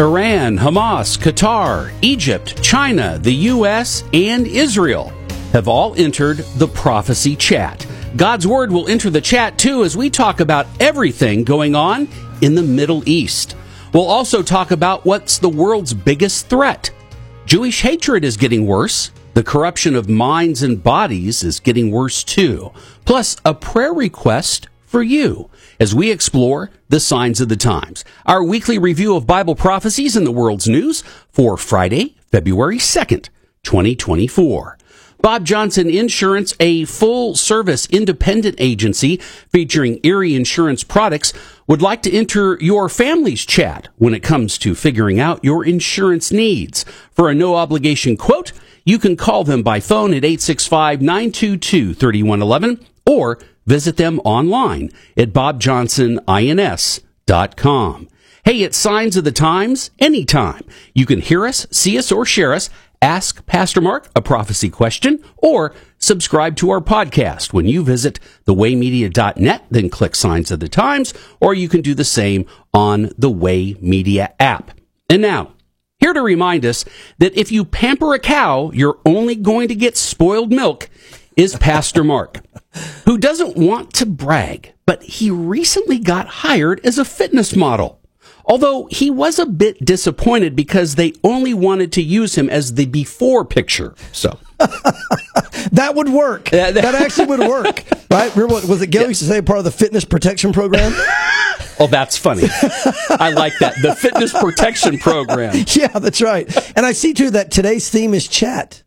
Iran, Hamas, Qatar, Egypt, China, the U.S., and Israel have all entered the prophecy chat. God's word will enter the chat too as we talk about everything going on in the Middle East. We'll also talk about what's the world's biggest threat. Jewish hatred is getting worse. The corruption of minds and bodies is getting worse too. Plus, a prayer request for you as we explore the signs of the times. Our weekly review of Bible prophecies in the world's news for Friday, February 2nd, 2024. Bob Johnson Insurance, a full service independent agency featuring Erie Insurance products, would like to enter your family's chat when it comes to figuring out your insurance needs. For a no obligation quote, you can call them by phone at 865 922 3111 or Visit them online at bobjohnsonins.com. Hey, it's Signs of the Times anytime. You can hear us, see us, or share us. Ask Pastor Mark a prophecy question or subscribe to our podcast when you visit thewaymedia.net, then click Signs of the Times, or you can do the same on the Way Media app. And now, here to remind us that if you pamper a cow, you're only going to get spoiled milk is Pastor Mark, who doesn't want to brag, but he recently got hired as a fitness model. Although he was a bit disappointed because they only wanted to use him as the before picture. So that would work. that actually would work, right? Remember what was it? Gail yeah. used to say part of the fitness protection program. Oh, that's funny. I like that. The fitness protection program. Yeah, that's right. And I see too that today's theme is chat.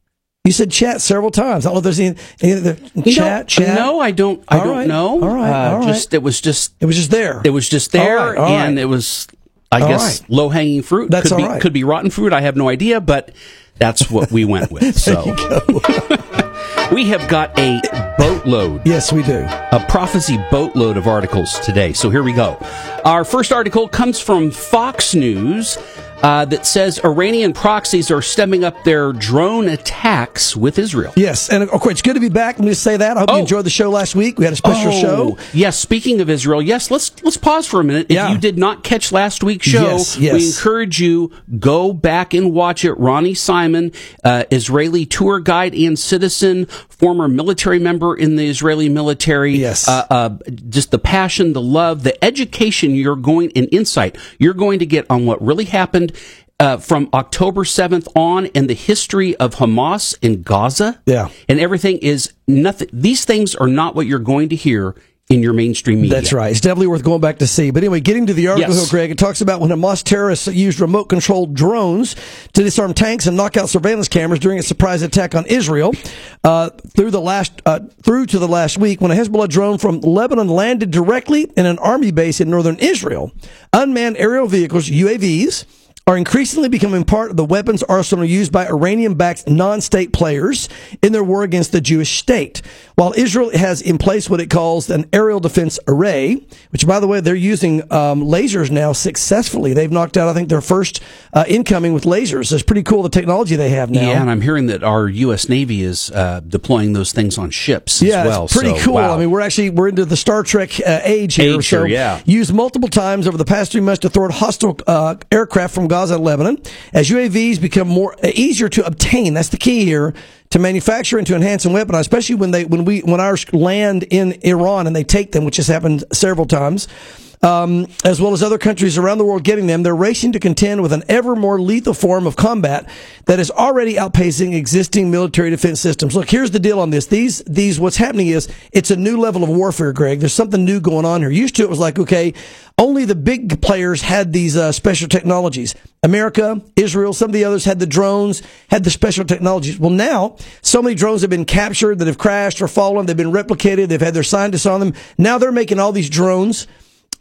You said chat several times. I don't know if there's any, any other chat, chat. No, I don't. I all don't right. know. All right, uh, all right. Just it was just it was just there. It was just there, all right, all and it was, I guess, low hanging fruit. That's could all be, right. Could be rotten fruit. I have no idea, but that's what we went with. So we have got a boatload. Yes, we do. A prophecy boatload of articles today. So here we go. Our first article comes from Fox News uh, that says Iranian proxies are stepping up their drone attacks with Israel. Yes, and of course, it's good to be back. Let me just say that. I hope oh. you enjoyed the show last week. We had a special oh, show. Yes, speaking of Israel, yes, let's let's pause for a minute. If yeah. you did not catch last week's show, yes, yes. we encourage you go back and watch it. Ronnie Simon, uh, Israeli tour guide and citizen, former military member in the Israeli military. Yes, uh, uh, just the passion, the love, the education you're going and insight you're going to get on what really happened uh, from October 7th on in the history of Hamas in Gaza. Yeah. And everything is nothing. These things are not what you're going to hear in your mainstream media. That's right. It's definitely worth going back to see. But anyway, getting to the article, yes. Greg, it talks about when Hamas terrorists used remote controlled drones to disarm tanks and knock out surveillance cameras during a surprise attack on Israel. Uh, through the last, uh, through to the last week, when a Hezbollah drone from Lebanon landed directly in an army base in northern Israel, unmanned aerial vehicles, UAVs, are increasingly becoming part of the weapons arsenal used by Iranian backed non state players in their war against the Jewish state. While Israel has in place what it calls an aerial defense array, which, by the way, they're using um, lasers now successfully. They've knocked out, I think, their first uh, incoming with lasers. It's pretty cool the technology they have now. Yeah, and I'm hearing that our U.S. Navy is uh, deploying those things on ships yeah, as well. It's pretty so, cool. Wow. I mean, we're actually we're into the Star Trek uh, age here. Age so yeah. used multiple times over the past three months to thwart hostile uh, aircraft from Gaza Lebanon. As UAVs become more uh, easier to obtain, that's the key here to manufacture and to enhance and weaponize, especially when they when we when ours land in Iran and they take them, which has happened several times. Um, as well as other countries around the world getting them, they're racing to contend with an ever more lethal form of combat that is already outpacing existing military defense systems. Look, here's the deal on this. These, these, what's happening is it's a new level of warfare, Greg. There's something new going on here. Used to it was like, okay, only the big players had these uh, special technologies. America, Israel, some of the others had the drones, had the special technologies. Well, now so many drones have been captured that have crashed or fallen. They've been replicated. They've had their scientists on them. Now they're making all these drones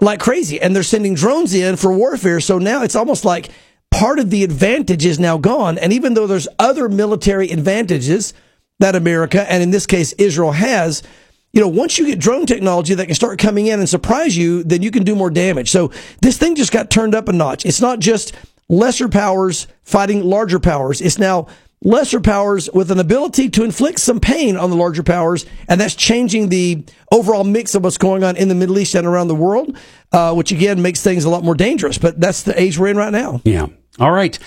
like crazy and they're sending drones in for warfare. So now it's almost like part of the advantage is now gone. And even though there's other military advantages that America and in this case Israel has, you know, once you get drone technology that can start coming in and surprise you, then you can do more damage. So this thing just got turned up a notch. It's not just lesser powers fighting larger powers. It's now lesser powers with an ability to inflict some pain on the larger powers, and that's changing the overall mix of what's going on in the Middle East and around the world, uh, which again makes things a lot more dangerous. But that's the age we're in right now. Yeah. All right.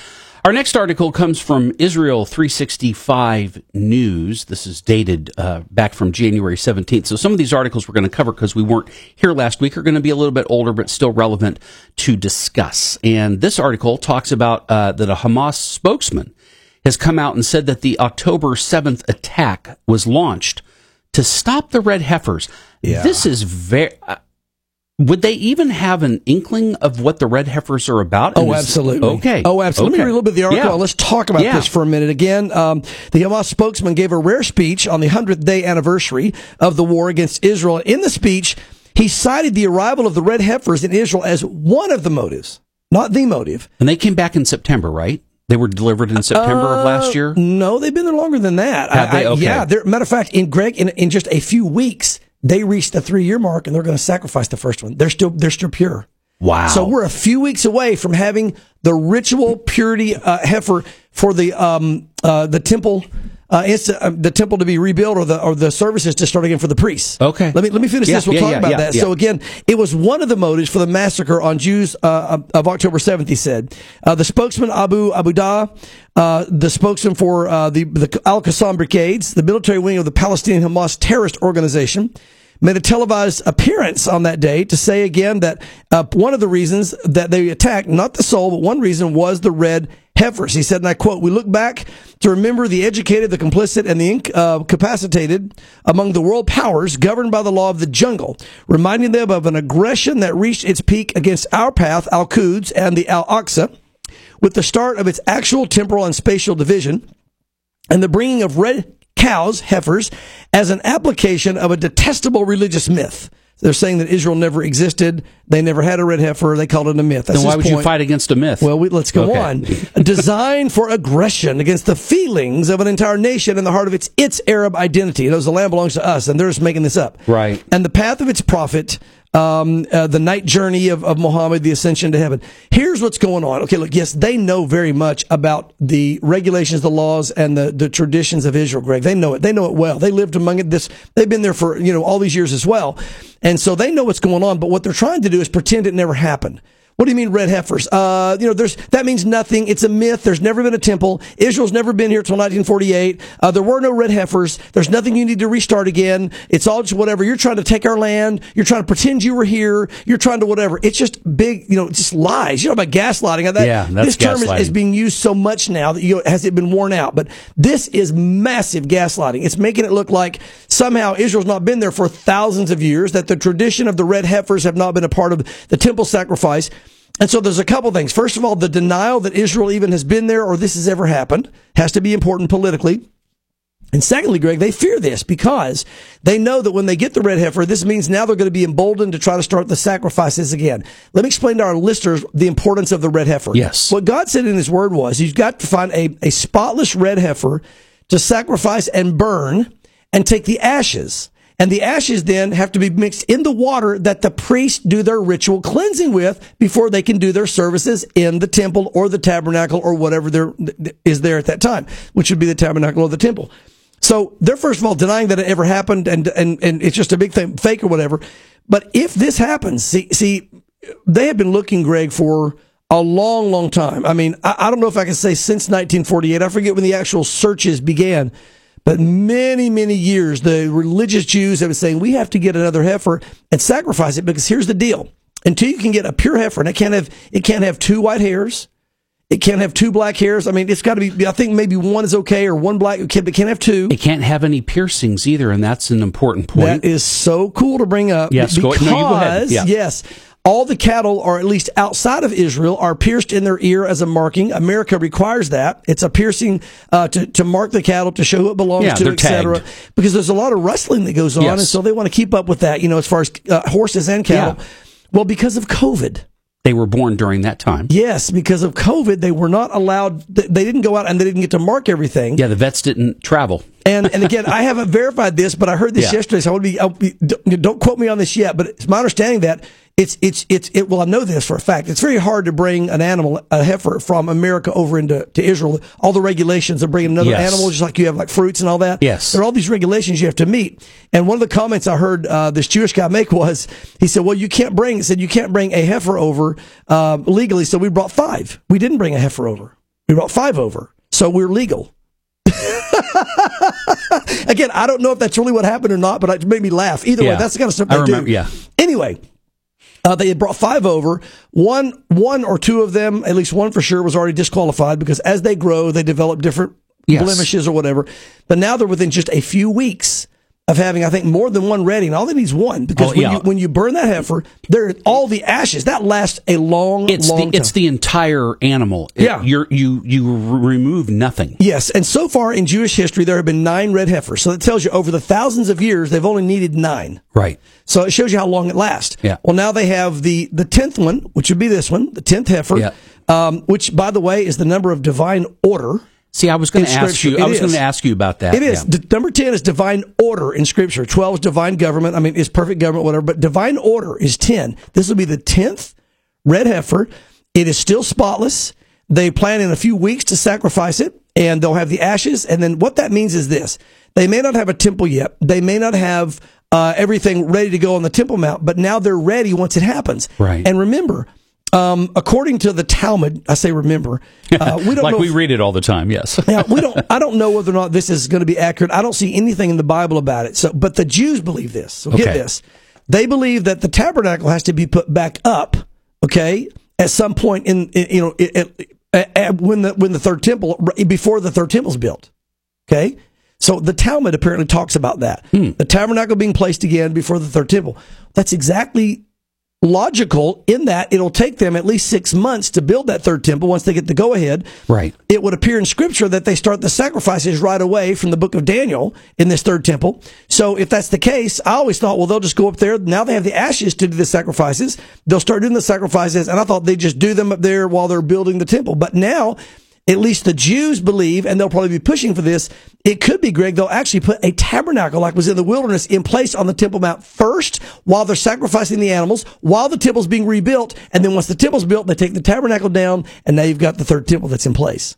Our next article comes from Israel 365 News. This is dated uh, back from January 17th. So some of these articles we're going to cover because we weren't here last week are going to be a little bit older, but still relevant to discuss. And this article talks about uh, that a Hamas spokesman has come out and said that the October 7th attack was launched to stop the red heifers. Yeah. This is very. Uh, would they even have an inkling of what the red heifers are about? Oh, And absolutely. Okay. Oh, absolutely. Let me read a little bit of the article. Yeah. Let's talk about Yeah. this for a minute. Again, um, the Hamas spokesman gave a rare speech on the 100th day anniversary of the war against Israel. In the speech, he cited the arrival of the red heifers in Israel as one of the motives, not the motive. And they came back in September, right? They were delivered in September of last year. No, they've been there longer than that. Have I- they? I- yeah. they're- Matter of fact, in Greg, in, in just a few weeks, they reached the three year mark and they're going to sacrifice the first one. They're still, they're still pure. Wow. So we're a few weeks away from having the ritual purity uh, heifer for the um, uh, the temple. Uh, uh, the temple to be rebuilt, or the or the services to start again for the priests. Okay. Let me let me finish Yeah, this. We'll yeah, talk yeah, about that. So again, it was one of the motives for the massacre on Jews uh, of- October seventh. He said uh, the spokesman Abu Abudah, uh, the spokesman for uh, the the Al Qassam Brigades, the military wing of the Palestinian Hamas terrorist organization made a televised appearance on that day to say again that uh, one of the reasons that they attacked, not the soul, but one reason was the red heifers. He said, and I quote, we look back to remember the educated, the complicit, and the incapacitated uh, among the world powers governed by the law of the jungle, reminding them of an aggression that reached its peak against our path, Al Quds, and the Al Aqsa, with the start of its actual temporal and spatial division and the bringing of red cows, heifers, as an application of a detestable religious myth. They're saying that Israel never existed. They never had a red heifer. They called it a myth. That's then why would you fight against a myth? Well, we, let's go Okay. on. Designed for aggression against the feelings of an entire nation in the heart of its its Arab identity. It knows the land belongs to us, and they're just making this up. Right. And the path of its prophet, um, uh, the night journey of, of Muhammad, the ascension to heaven. Here's what's going on. Okay, look, yes, they know very much about the regulations, the laws, and the, the traditions of Israel, Greg. They know it. They know it well. They lived among it. This, they've been there for, you know, all these years as well. And so they know what's going on, but what they're trying to do is pretend it never happened. What do you mean red heifers? Uh, you know, there's that means nothing. It's a myth. There's never been a temple. Israel's never been here till 1948. Uh, there were no red heifers. There's nothing you need to restart again. It's all just whatever. You're trying to take our land. You're trying to pretend you were here. You're trying to whatever. It's just big, you know, just lies. You know about gaslighting. That, Yeah, that's this term is, is being used so much now that you know, has it been worn out. But this is massive gaslighting. It's making it look like somehow Israel's not been there for thousands of years. That the tradition of the red heifers have not been a part of the temple sacrifice. And so there's a couple things. First of all, the denial that Israel even has been there or this has ever happened has to be important politically. And secondly, Greg, they fear this because they know that when they get the red heifer, this means now they're going to be emboldened to try to start the sacrifices again. Let me explain to our listeners the importance of the red heifer. Yes. What God said in His Word was, You've got to find a, a spotless red heifer to sacrifice and burn and take the ashes. And the ashes then have to be mixed in the water that the priests do their ritual cleansing with before they can do their services in the temple or the tabernacle or whatever there is there at that time, which would be the tabernacle or the temple. So they're first of all denying that it ever happened and, and, and it's just a big thing, fake or whatever. But if this happens, see, see, they have been looking, Greg, for a long, long time. I mean, I, I don't know if I can say since 1948. I forget when the actual searches began. But many, many years, the religious Jews have been saying, we have to get another heifer and sacrifice it because here's the deal. until you can get a pure heifer, and it can't have it can't have two white hairs. It can't have two black hairs. I mean, it's got to be. I think maybe one is okay, or one black. It can't, it can't have two. It can't have any piercings either, and that's an important point. That is so cool to bring up. Yes, go- because no, you go ahead. Yeah. yes, all the cattle, or at least outside of Israel, are pierced in their ear as a marking. America requires that. It's a piercing uh, to to mark the cattle to show who it belongs Yeah, to, etc. Because there's a lot of rustling that goes on, Yes. and so they want to keep up with that. You know, as far as uh, horses and cattle. Yeah. Well, because of COVID. they were born during that time. Yes, because of COVID, they were not allowed. They didn't go out and they didn't get to mark everything. Yeah, the vets didn't travel. And and again, I haven't verified this, but I heard this Yeah. yesterday. So I want to be, I'll be. Don't don't quote me on this yet, but it's my understanding that it's it's it's it. Well, I know this for a fact. It's very hard to bring an animal, a heifer, from America over into to Israel. All the regulations of bringing another Yes. animal, just like you have like fruits and all that. Yes. there are all these regulations you have to meet. And one of the comments I heard uh, this Jewish guy make was, he said, "Well, you can't bring," he said, "You can't bring a heifer over uh, legally." So we brought five. We didn't bring a heifer over. We brought five over. So we're legal. Again, I don't know if that's really what happened or not, but it made me laugh. Either way, that's the kind of stuff I they remember- do. yeah. Anyway, uh, they had brought five over. One, one or two of them, at least one for sure, was already disqualified because as they grow, they develop different Yes. blemishes or whatever. But now they're within just a few weeks of having, I think, more than one ready, and all they need is one because Oh, when, yeah. you, when you burn that heifer, there all the ashes that lasts a long, It's long the it's the entire animal. It- Yeah. you're, you you remove nothing. Yes, and so far in Jewish history, there have been nine red heifers. So that tells you over the thousands of years, they've only needed nine. Right. So it shows you how long it lasts. Yeah. Well, now they have the the tenth one, which would be this one, the tenth heifer, Yeah. um, which by the way is the number of divine order. See, I was going to ask you. I was going to ask you about that. It is Yeah. D- number ten is divine order in Scripture. Twelve is divine government. I mean, it's perfect government, whatever. But divine order is ten. This will be the tenth red heifer. It is still spotless. They plan in a few weeks to sacrifice it, and they'll have the ashes. And then what that means is this: they may not have a temple yet. They may not have uh, everything ready to go on the Temple Mount, but now they're ready once it happens. Right. And remember. Um, according to the Talmud, I say remember, uh, we don't like we if- read it all the time. Yes. we don't. I don't know whether or not this is going to be accurate. I don't see anything in the Bible about it. So, but the Jews believe this. So get this: they believe that the tabernacle has to be put back up. Okay, at some point in, in you know it, it, when the when the third temple before the third temple is built. Okay. So the Talmud apparently talks about that. Hmm. The tabernacle being placed again before the third temple. That's exactly logical in that it'll take them at least six months to build that third temple once they get the go ahead Right. it would appear in scripture that they start the sacrifices right away from the book of Daniel in this third temple. So if that's the case, I always thought, well, they'll just go up there. Now they have the ashes to do the sacrifices. They'll start doing the sacrifices. And I thought they just do them up there while they're building the temple. But now, at least the Jews believe, and they'll probably be pushing for this. It could be, Greg, they'll actually put a tabernacle like was in the wilderness in place on the Temple Mount first while they're sacrificing the animals, while the temple's being rebuilt. And then once the temple's built, they take the tabernacle down, and now you've got the third temple that's in place.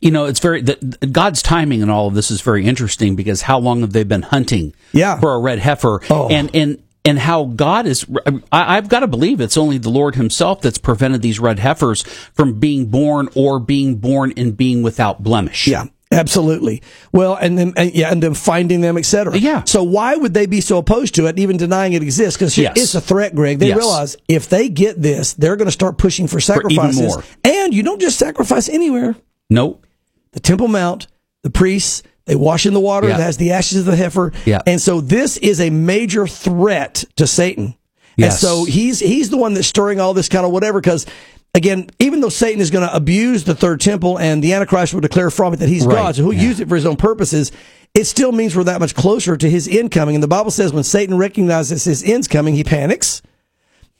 You know, it's very the, God's timing and all of this is very interesting because how long have they been hunting Yeah. for a red heifer Oh. and and and how God is I, I've got to believe it's only the Lord himself that's prevented these red heifers from being born or being born and being without blemish. Yeah, absolutely. Well, and then and, yeah, and then finding them, etc. Yeah. So why would they be so opposed to it, even denying it exists? Because Yes. it's a threat, Greg. They Yes. realize if they get this, they're going to start pushing for sacrifices. more. And you don't just sacrifice anywhere. Nope. The Temple Mount, the priests, they wash in the water Yeah. that has the ashes of the heifer. Yeah. And so this is a major threat to Satan. Yes. And so he's he's the one that's stirring all this kind of whatever because again, even though Satan is going to abuse the third temple and the Antichrist will declare from it that he's Right. God, so he'll Yeah. use it for his own purposes, it still means we're that much closer to his end coming. And the Bible says when Satan recognizes his end's coming, he panics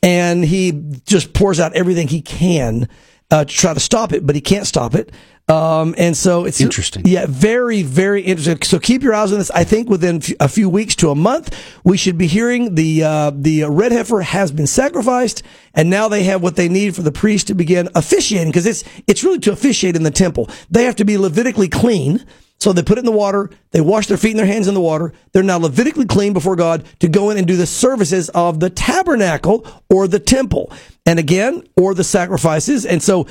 and he just pours out everything he can uh, to try to stop it, but he can't stop it. Um, and so it's Interesting. Yeah, very, very interesting. So keep your eyes on this. I think within a few weeks to a month, we should be hearing the uh, the red heifer has been sacrificed, and now they have what they need for the priest to begin officiating because it's it's really to officiate in the temple. They have to be Levitically clean. So they put it in the water. They wash their feet and their hands in the water. They're now Levitically clean before God to go in and do the services of the tabernacle or the temple. And again, or the sacrifices. And so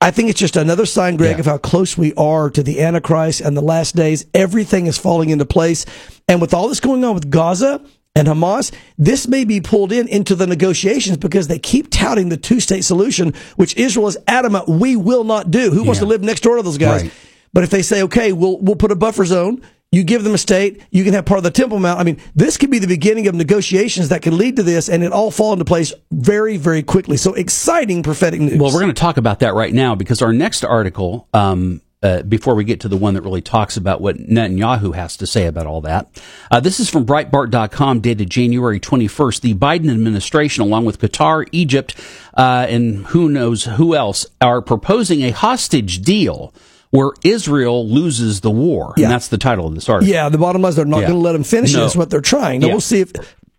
I think it's just another sign, Greg, Yeah. of how close we are to the Antichrist and the last days. Everything is falling into place. And with all this going on with Gaza and Hamas, this may be pulled in into the negotiations because they keep touting the two state solution, which Israel is adamant we will not do. Who wants to live next door to those guys? Right. But if they say, okay, we'll we'll put a buffer zone, you give them a state, you can have part of the Temple Mount. I mean, this could be the beginning of negotiations that could lead to this, and it all fall into place very, very quickly. So exciting prophetic news. Well, we're going to talk about that right now because our next article, um, uh, before we get to the one that really talks about what Netanyahu has to say about all that, uh, this is from Breitbart.com, dated January 21st. The Biden administration, along with Qatar, Egypt, uh, and who knows who else, are proposing a hostage deal where Israel loses the war. Yeah. And that's the title of this article. Yeah, the bottom line is they're not Yeah. going to let them finish it. No. That's what they're trying. Now Yeah. we'll see if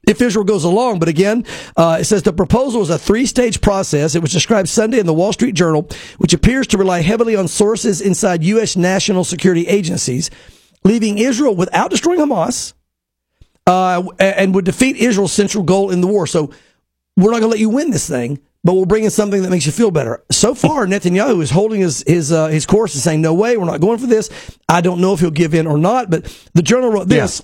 if Israel goes along. But again, uh, it says the proposal is a three stage process. It was described Sunday in the Wall Street Journal, which appears to rely heavily on sources inside U.S. national security agencies, leaving Israel without destroying Hamas, uh, and would defeat Israel's central goal in the war. So we're not going to let you win this thing, but we'll bring in something that makes you feel better. So far, Netanyahu is holding his his uh, his course and saying, "No way, we're not going for this." I don't know if he'll give in or not, but the journal wrote this.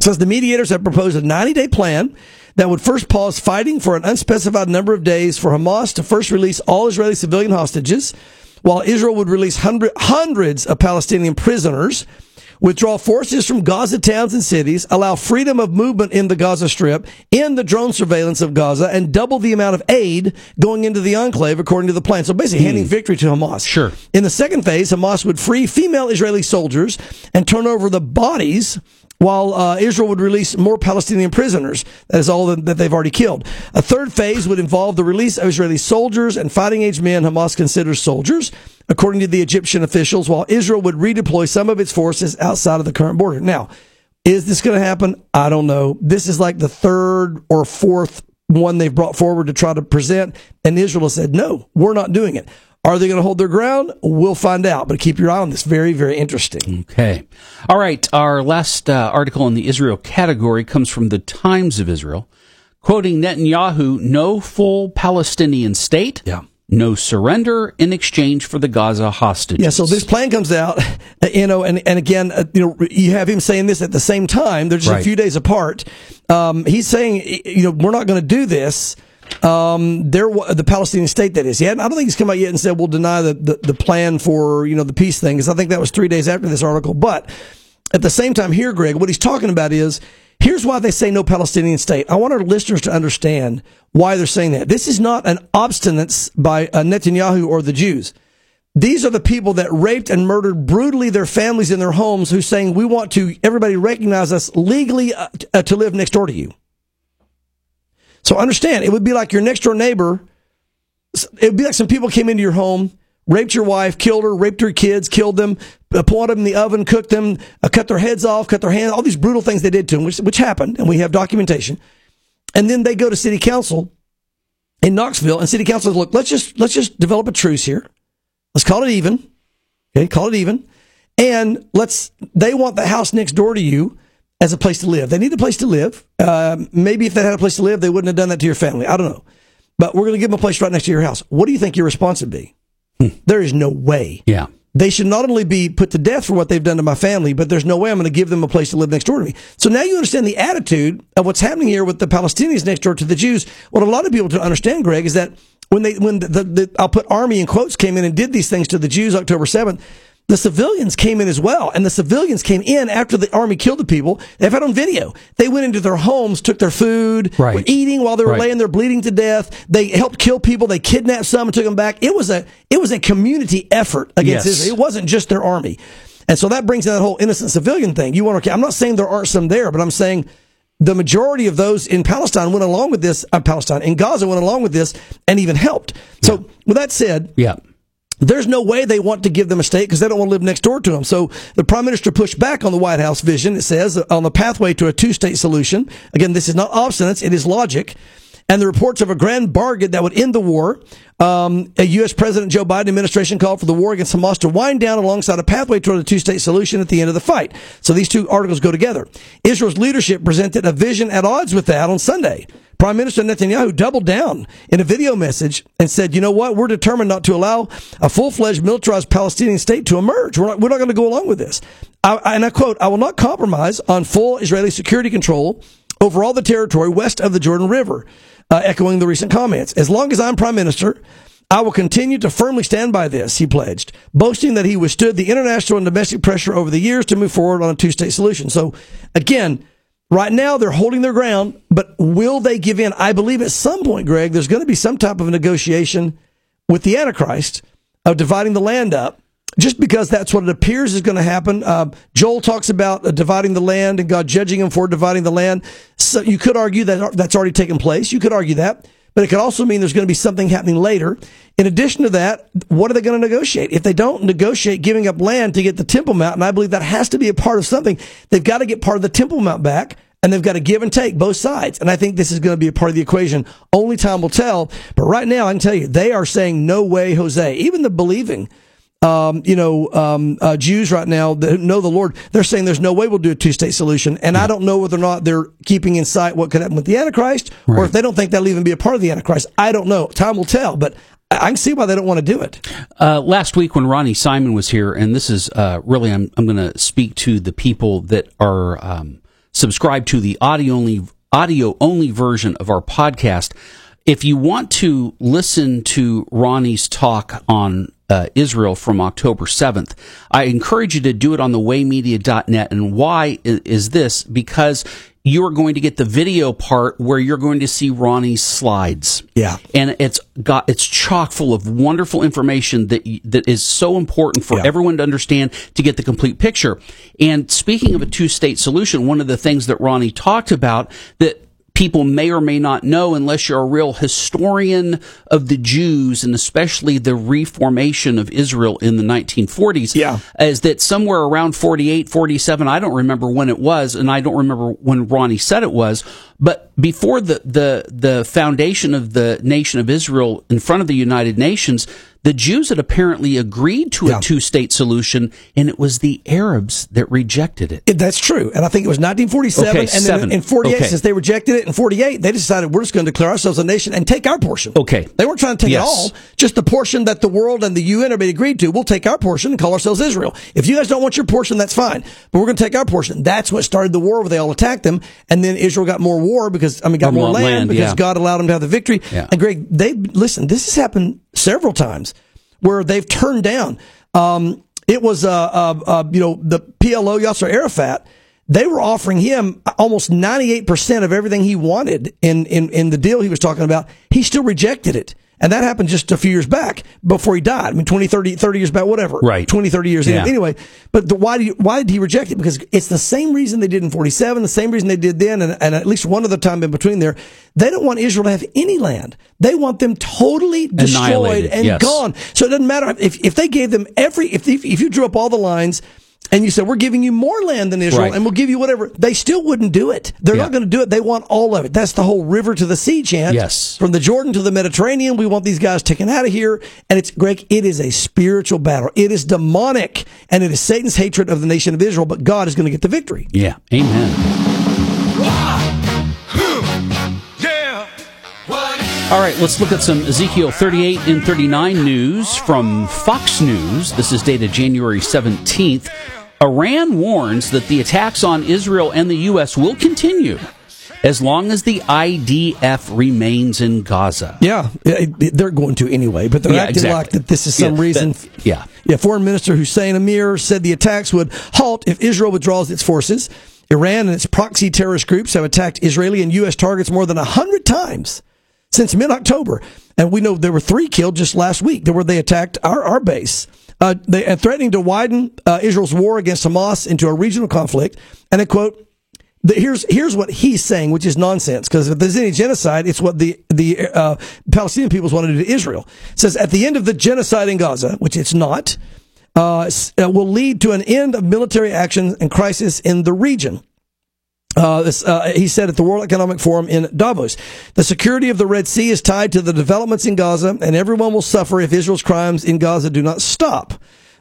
Says the mediators have proposed a 90 day plan that would first pause fighting for an unspecified number of days for Hamas to first release all Israeli civilian hostages, while Israel would release hundred, hundreds of Palestinian prisoners, withdraw forces from Gaza towns and cities, allow freedom of movement in the Gaza Strip, end the drone surveillance of Gaza, and double the amount of aid going into the enclave according to the plan. So basically handing hmm. victory to Hamas. Sure. In the second phase, Hamas would free female Israeli soldiers and turn over the bodies while uh, Israel would release more Palestinian prisoners. That is all that they've already killed. A third phase would involve the release of Israeli soldiers and fighting age men Hamas considers soldiers, according to the Egyptian officials, while Israel would redeploy some of its forces outside of the current border. Now, is this going to happen? I don't know. This is like the third or fourth one they've brought forward to try to present, and Israel has said, no, we're not doing it. Are they going to hold their ground? We'll find out. But keep your eye on this. Very, very interesting. Okay. All right. Our last uh, article in the Israel category comes from the Times of Israel, quoting Netanyahu no full Palestinian state, Yeah. no surrender in exchange for the Gaza hostages. Yeah, so this plan comes out, uh, you know, and, and again, uh, you know, you have him saying this at the same time. They're just Right. a few days apart. Um, he's saying, you know, we're not going to do this. Um, they're wa- the Palestinian state that is. He I don't think he's come out yet and said we'll deny the, the, the plan for, you know, the peace thing, because I think that was three days after this article. But at the same time here, Greg, what he's talking about is here's why they say no Palestinian state. I want our listeners to understand why they're saying that. This is not an obstinance by uh, Netanyahu or the Jews. These are the people that raped and murdered brutally their families in their homes who's saying we want to everybody recognize us legally uh, uh, to live next door to you. So understand, it would be like your next door neighbor. It would be like some people came into your home, raped your wife, killed her, raped her kids, killed them, uh, put them in the oven, cooked them, uh, cut their heads off, cut their hands, all these brutal things they did to them, which, which happened, and we have documentation. And then they go to city council in Knoxville, and city council says, look, let's just let's just develop a truce here. Let's call it even. Okay, call it even. And let's, they want the house next door to you as a place to live. They need a place to live. Uh, maybe if they had a place to live, they wouldn't have done that to your family. I don't know. But we're going to give them a place right next to your house. What do you think your response would be? There is no way. Yeah. They should not only be put to death for what they've done to my family, but there's no way I'm going to give them a place to live next door to me. So now you understand the attitude of what's happening here with the Palestinians next door to the Jews. What a lot of people don't understand, Greg, is that when they, when the, the, the I'll put army in quotes came in and did these things to the Jews October 7th, the civilians came in as well. And the civilians came in after the army killed the people. They've had on video. They went into their homes, took their food, Right. were eating while they were Right. laying there bleeding to death. They helped kill people. They kidnapped some and took them back. It was a, it was a community effort against Yes. Israel. It wasn't just their army. And so that brings in that whole innocent civilian thing. You want to, I'm not saying there aren't some there, but I'm saying the majority of those in Palestine went along with this, uh, Palestine, in Gaza went along with this and even helped. So with that said, Yeah. There's no way they want to give them a state because they don't want to live next door to them. So the prime minister pushed back on the White House vision. It says on the pathway to a two state solution. Again, this is not obstinance. It is logic. And the reports of a grand bargain that would end the war. Um, a U.S. President Joe Biden administration called for the war against Hamas to wind down alongside a pathway toward a two state solution at the end of the fight. So these two articles go together. Israel's leadership presented a vision at odds with that on Sunday. Prime Minister Netanyahu doubled down in a video message and said, you know what? We're determined not to allow a full-fledged militarized Palestinian state to emerge. We're not, we're not going to go along with this. I, and I quote, I will not compromise on full Israeli security control over all the territory west of the Jordan River, uh, echoing the recent comments. As long as I'm prime minister, I will continue to firmly stand by this, he pledged, boasting that he withstood the international and domestic pressure over the years to move forward on a two state solution. So, again, right now they're holding their ground, but will they give in? I believe at some point, Greg, there's going to be some type of negotiation with the Antichrist of dividing the land up just because that's what it appears is going to happen. Uh, Joel talks about uh, dividing the land and God judging him for dividing the land. So you could argue that that's already taken place. You could argue that, but it could also mean there's going to be something happening later. In addition to that, what are they going to negotiate? If they don't negotiate giving up land to get the Temple Mount, and I believe that has to be a part of something, they've got to get part of the Temple Mount back and they've got to give and take both sides. And I think this is going to be a part of the equation. Only time will tell. But right now, I can tell you, they are saying no way, Jose. Even the believing um, you know, um, uh, Jews right now that know the Lord, they're saying there's no way we'll do a two state solution. And yeah. I don't know whether or not they're keeping in sight what could happen with the Antichrist right. or if they don't think that'll even be a part of the Antichrist. I don't know. Time will tell. But I can see why they don't want to do it. Uh, last week when Ronnie Simon was here, and this is uh, really, I'm, I'm going to speak to the people that are um, subscribed to the audio only audio only version of our podcast. If you want to listen to Ronnie's talk on uh, Israel from October 7th. I encourage you to do it on the waymedia.net. And why is this? Because you are going to get the video part where you're going to see Ronnie's slides. Yeah. And it's got, it's chock full of wonderful information that, that is so important for yeah. everyone to understand to get the complete picture. And speaking of a two state solution, one of the things that Ronnie talked about that people may or may not know unless you're a real historian of the Jews and especially the reformation of Israel in the 1940s yeah. is that somewhere around 48 47 I don't remember when it was and I don't remember when Ronnie said it was but before the the the foundation of the nation of Israel in front of the United Nations the Jews had apparently agreed to a two state solution, and it was the Arabs that rejected it. that's true. And I think it was 1947. Okay, and seven. then in 48, okay. since they rejected it in 48, they decided we're just going to declare ourselves a nation and take our portion. Okay. They weren't trying to take yes. it all, just the portion that the world and the UN have agreed to. We'll take our portion and call ourselves Israel. If you guys don't want your portion, that's fine. But we're going to take our portion. That's what started the war where they all attacked them. And then Israel got more war because, I mean, got more, more land, land, because yeah. God allowed them to have the victory. Yeah. And Greg, they, listen, this has happened several times where they've turned down. Um, it was, uh, uh, uh, you know, the PLO Yasser Arafat. They were offering him almost 98% of everything he wanted in, in, in the deal he was talking about. He still rejected it. And that happened just a few years back before he died. I mean, 20, 30, 30 years back, whatever. Right. 20, 30 years yeah. anyway. But the, why, do you, why did he reject it? Because it's the same reason they did in 47, the same reason they did then, and, and at least one other time in between there. They don't want Israel to have any land. They want them totally destroyed and yes. gone. So it doesn't matter if, if they gave them every, if, if you drew up all the lines, and you said we're giving you more land than Israel right. and we'll give you whatever, they still wouldn't do it. They're yeah. not going to do it. They want all of it. That's the whole river to the sea chant. Yes. From the Jordan to the Mediterranean, we want these guys taken out of here. And it's, Greg, it is a spiritual battle. It is demonic and it is Satan's hatred of the nation of Israel, but God is going to get the victory. Yeah. Amen. All right, let's look at some Ezekiel 38 and 39 news from Fox News. This is dated January 17th. Iran warns that the attacks on Israel and the U.S. will continue as long as the IDF remains in Gaza. Yeah, they're going to anyway, but they're yeah, acting exactly. like that this is some yeah, reason. That, yeah. Yeah, Foreign Minister Hussein Amir said the attacks would halt if Israel withdraws its forces. Iran and its proxy terrorist groups have attacked Israeli and U.S. targets more than 100 times since mid October. And we know there were three killed just last week where they attacked our, our base. Uh, they threatening to widen uh, Israel's war against Hamas into a regional conflict. And I quote, the, here's here's what he's saying, which is nonsense. Because if there's any genocide, it's what the the uh, Palestinian peoples want to do to Israel. It says at the end of the genocide in Gaza, which it's not, uh, uh, will lead to an end of military action and crisis in the region. Uh, this, uh, he said at the World Economic Forum in Davos, the security of the Red Sea is tied to the developments in Gaza, and everyone will suffer if Israel's crimes in Gaza do not stop.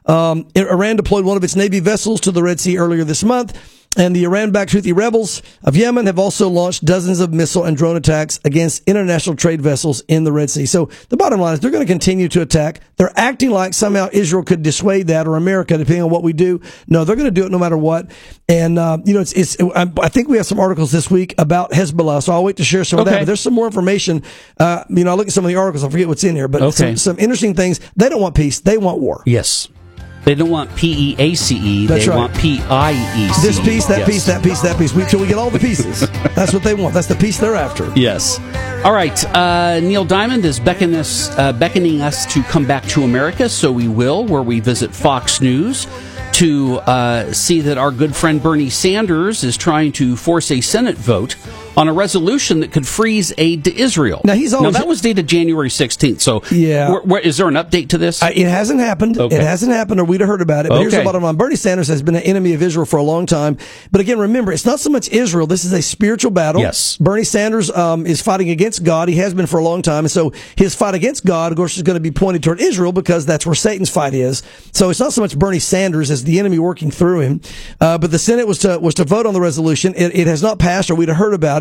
Um, Iran deployed one of its Navy vessels to the Red Sea earlier this month, And the Iran-backed Houthi rebels of Yemen have also launched dozens of missile and drone attacks against international trade vessels in the Red Sea. So the bottom line is they're going to continue to attack. They're acting like somehow Israel could dissuade that or America, depending on what we do. No, they're going to do it no matter what. And uh, you know, it's, it's I think we have some articles this week about Hezbollah, so I'll wait to share some of that. Okay. But there's some more information. Uh, you know, I look at some of the articles. I forget what's in here, but Okay. some, some interesting things. They don't want peace. They want war. Yes. They don't want P E A C E. They right. want P I E C. This piece, that Yes. piece, that piece, that piece. We, till we get all the pieces. That's what they want. That's the piece they're after. Yes. All right. Uh, Neil Diamond is beckoning us, uh, beckoning us to come back to America, so we will, where we visit Fox News to uh, see that our good friend Bernie Sanders is trying to force a Senate vote on a resolution that could freeze aid to Israel. Now, he's always- now that was dated January 16th. So Yeah. where- where- is there an update to this? I, it hasn't happened. Okay. It hasn't happened, or we'd have heard about it. But here's the bottom line: Bernie Sanders has been an enemy of Israel for a long time. But again, remember, it's not so much Israel. This is a spiritual battle. Yes. Bernie Sanders um, is fighting against God. He has been for a long time, and so his fight against God, of course, is going to be pointed toward Israel because that's where Satan's fight is. So it's not so much Bernie Sanders as the enemy working through him. Uh, but the Senate was to was to vote on the resolution. It, it has not passed, or we'd have heard about it.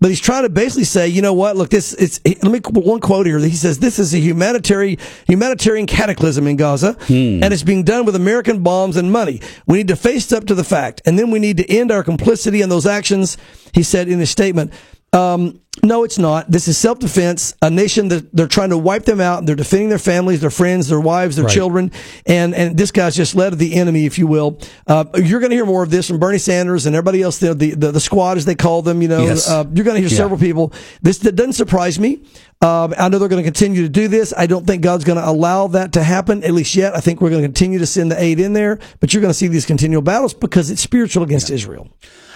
But he's trying to basically say, you know what? Look, this it's. Let me one quote here. He says this is a humanitarian humanitarian cataclysm in Gaza, and it's being done with American bombs and money. We need to face up to the fact, and then we need to end our complicity in those actions. He said in his statement. Um, no, it's not. This is self defense. A nation that they're trying to wipe them out. They're defending their families, their friends, their wives, their Right. children, and and this guy's just led the enemy, if you will. Uh, you're going to hear more of this from Bernie Sanders and everybody else. The the, the, the squad, as they call them, you know, Yes. uh, you're going to hear Yeah. several people. This that doesn't surprise me. Um, I know they're going to continue to do this. I don't think God's going to allow that to happen, at least yet. I think we're going to continue to send the aid in there, but you're going to see these continual battles because it's spiritual against Israel.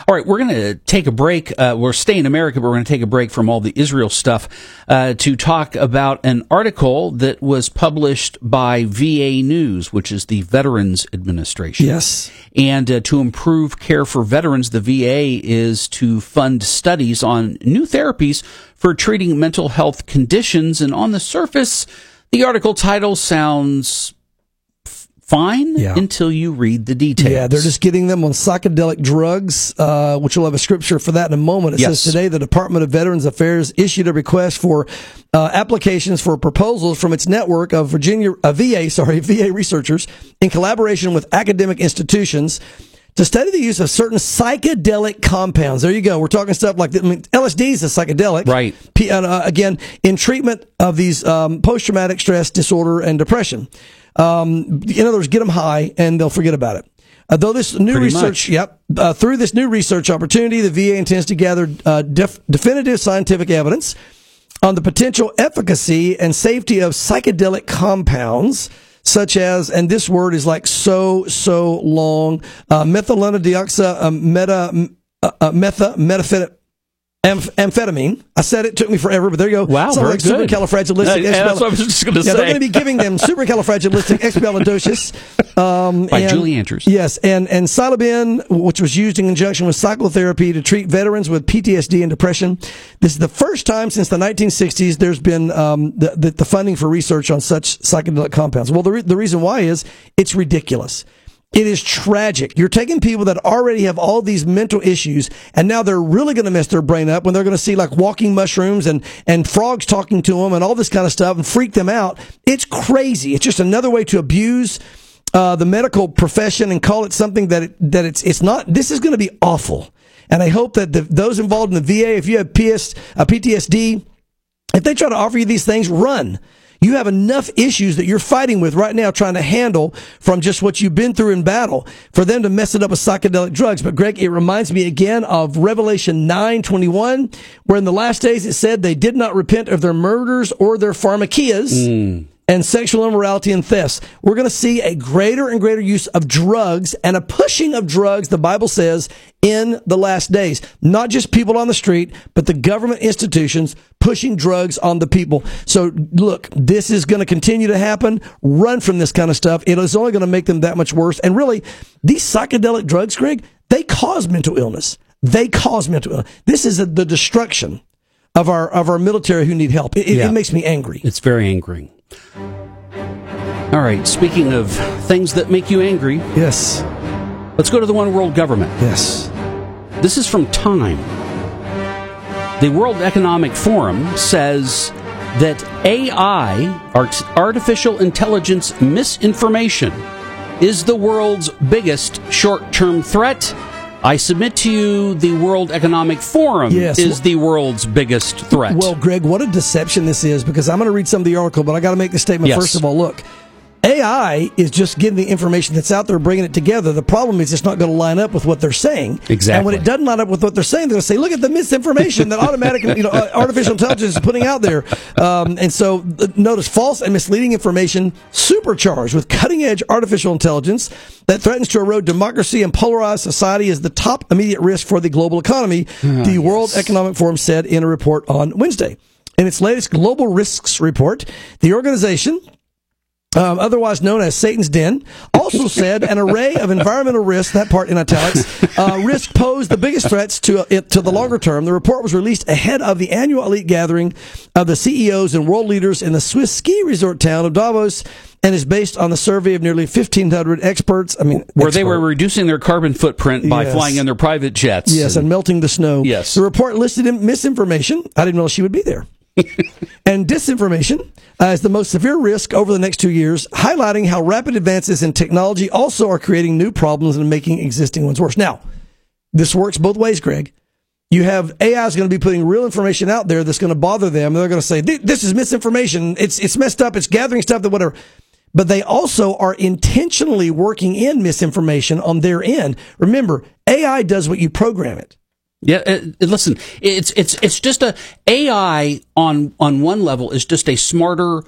All right, we're going to take a break. Uh, we're staying in America, but we're going to take a break from all the Israel stuff uh, to talk about an article that was published by VA News, which is the Veterans Administration. Yes. And uh, to improve care for veterans, the VA is to fund studies on new therapies for treating mental health conditions. And on the surface, the article title sounds fine Yeah. until you read the details. Yeah, they're just getting them on psychedelic drugs, uh, which we'll have a scripture for that in a moment. It Yes. says today the Department of Veterans Affairs issued a request for uh, applications for proposals from its network of Virginia uh, VA, sorry, VA researchers in collaboration with academic institutions. To study the use of certain psychedelic compounds. There you go. We're talking stuff like I mean, LSD is a psychedelic, Right. P- uh, again, in treatment of these um, post-traumatic stress disorder and depression. Um, in other words, get them high and they'll forget about it. Uh, though this new Pretty research, much. yep, uh, through this new research opportunity, the VA intends to gather uh, def- definitive scientific evidence on the potential efficacy and safety of psychedelic compounds such as, and this word is like so, so long, uh, methylene uh, meta, uh, uh, metha, amph- amphetamine. I said it took me forever, but there you go. Wow, Sounds very like good. supercalifragilistic. Yeah, that's what I was just gonna Yeah, say. they're going to be giving them supercalifragilistic um, By and- Julie Andrews. Yes, and and psilocybin, which was used in conjunction with psychotherapy to treat veterans with PTSD and depression. This is the first time since the 1960s there's been um, the, the the funding for research on such psychedelic compounds. Well, the re- the reason why is it's ridiculous. It is tragic. You're taking people that already have all these mental issues, and now they're really going to mess their brain up when they're going to see like walking mushrooms and, and frogs talking to them and all this kind of stuff and freak them out. It's crazy. It's just another way to abuse uh, the medical profession and call it something that it, that it's it's not. This is going to be awful, and I hope that the, those involved in the VA, if you have PS, uh, PTSD, if they try to offer you these things, run. You have enough issues that you're fighting with right now trying to handle from just what you've been through in battle for them to mess it up with psychedelic drugs. But Greg, it reminds me again of Revelation 9:21 where in the last days it said they did not repent of their murders or their pharmakias hmm. And sexual immorality and thefts. We're going to see a greater and greater use of drugs and a pushing of drugs, the Bible says, in the last days. Not just people on the street, but the government institutions pushing drugs on the people. So look, this is going to continue to happen. Run from this kind of stuff. It is only going to make them that much worse. And really, these psychedelic drugs, Greg, they cause mental illness. They cause mental illness. This is a, the destruction of our of our military who need help. It, it- Yeah. it makes me angry. It's very angering. All right, speaking of things that make you angry, Yes. let's go to the one world government. Yes. This is from Time. The World Economic Forum says that AI, art- artificial intelligence misinformation, is the world's biggest short term threat. I submit to you the World Economic Forum Yes. is the world's biggest threat. Well, Greg, what a deception this is because I'm going to read some of the article, but I got to make the statement Yes. first of all. Look, AI is just getting the information that's out there, bringing it together. The problem is it's not going to line up with what they're saying. Exactly. And when it doesn't line up with what they're saying, they're going to say, "Look at the misinformation that automatic, you know, uh, artificial intelligence is putting out there." Um, and so, uh, notice false and misleading information supercharged with cutting-edge artificial intelligence that threatens to erode democracy and polarize society is the top immediate risk for the global economy. the World Economic Forum said in a report on Wednesday. In its latest global risks report, the organization um, otherwise known as Satan's Den, also said an array of environmental risks, that part in italics, uh, risk pose the biggest threats to it to the longer term. The report was released ahead of the annual elite gathering of the CEOs and world leaders in the Swiss ski resort town of Davos and is based on the survey of nearly 1,500 experts. I mean, where they were reducing their carbon footprint by Yes. flying in their private jets. Yes, and melting the snow. Yes. The report listed misinformation. I didn't know she would be there. and disinformation uh, as the most severe risk over the next two years, highlighting how rapid advances in technology also are creating new problems and making existing ones worse. Now, this works both ways, Greg. You have AI is going to be putting real information out there that's going to bother them. They're going to say this is misinformation. It's it's messed up. It's gathering stuff that whatever. But they also are intentionally working in misinformation on their end. Remember, AI does what you program it. Yeah, uh, listen, it's it's it's just a AI on on one level is just a smarter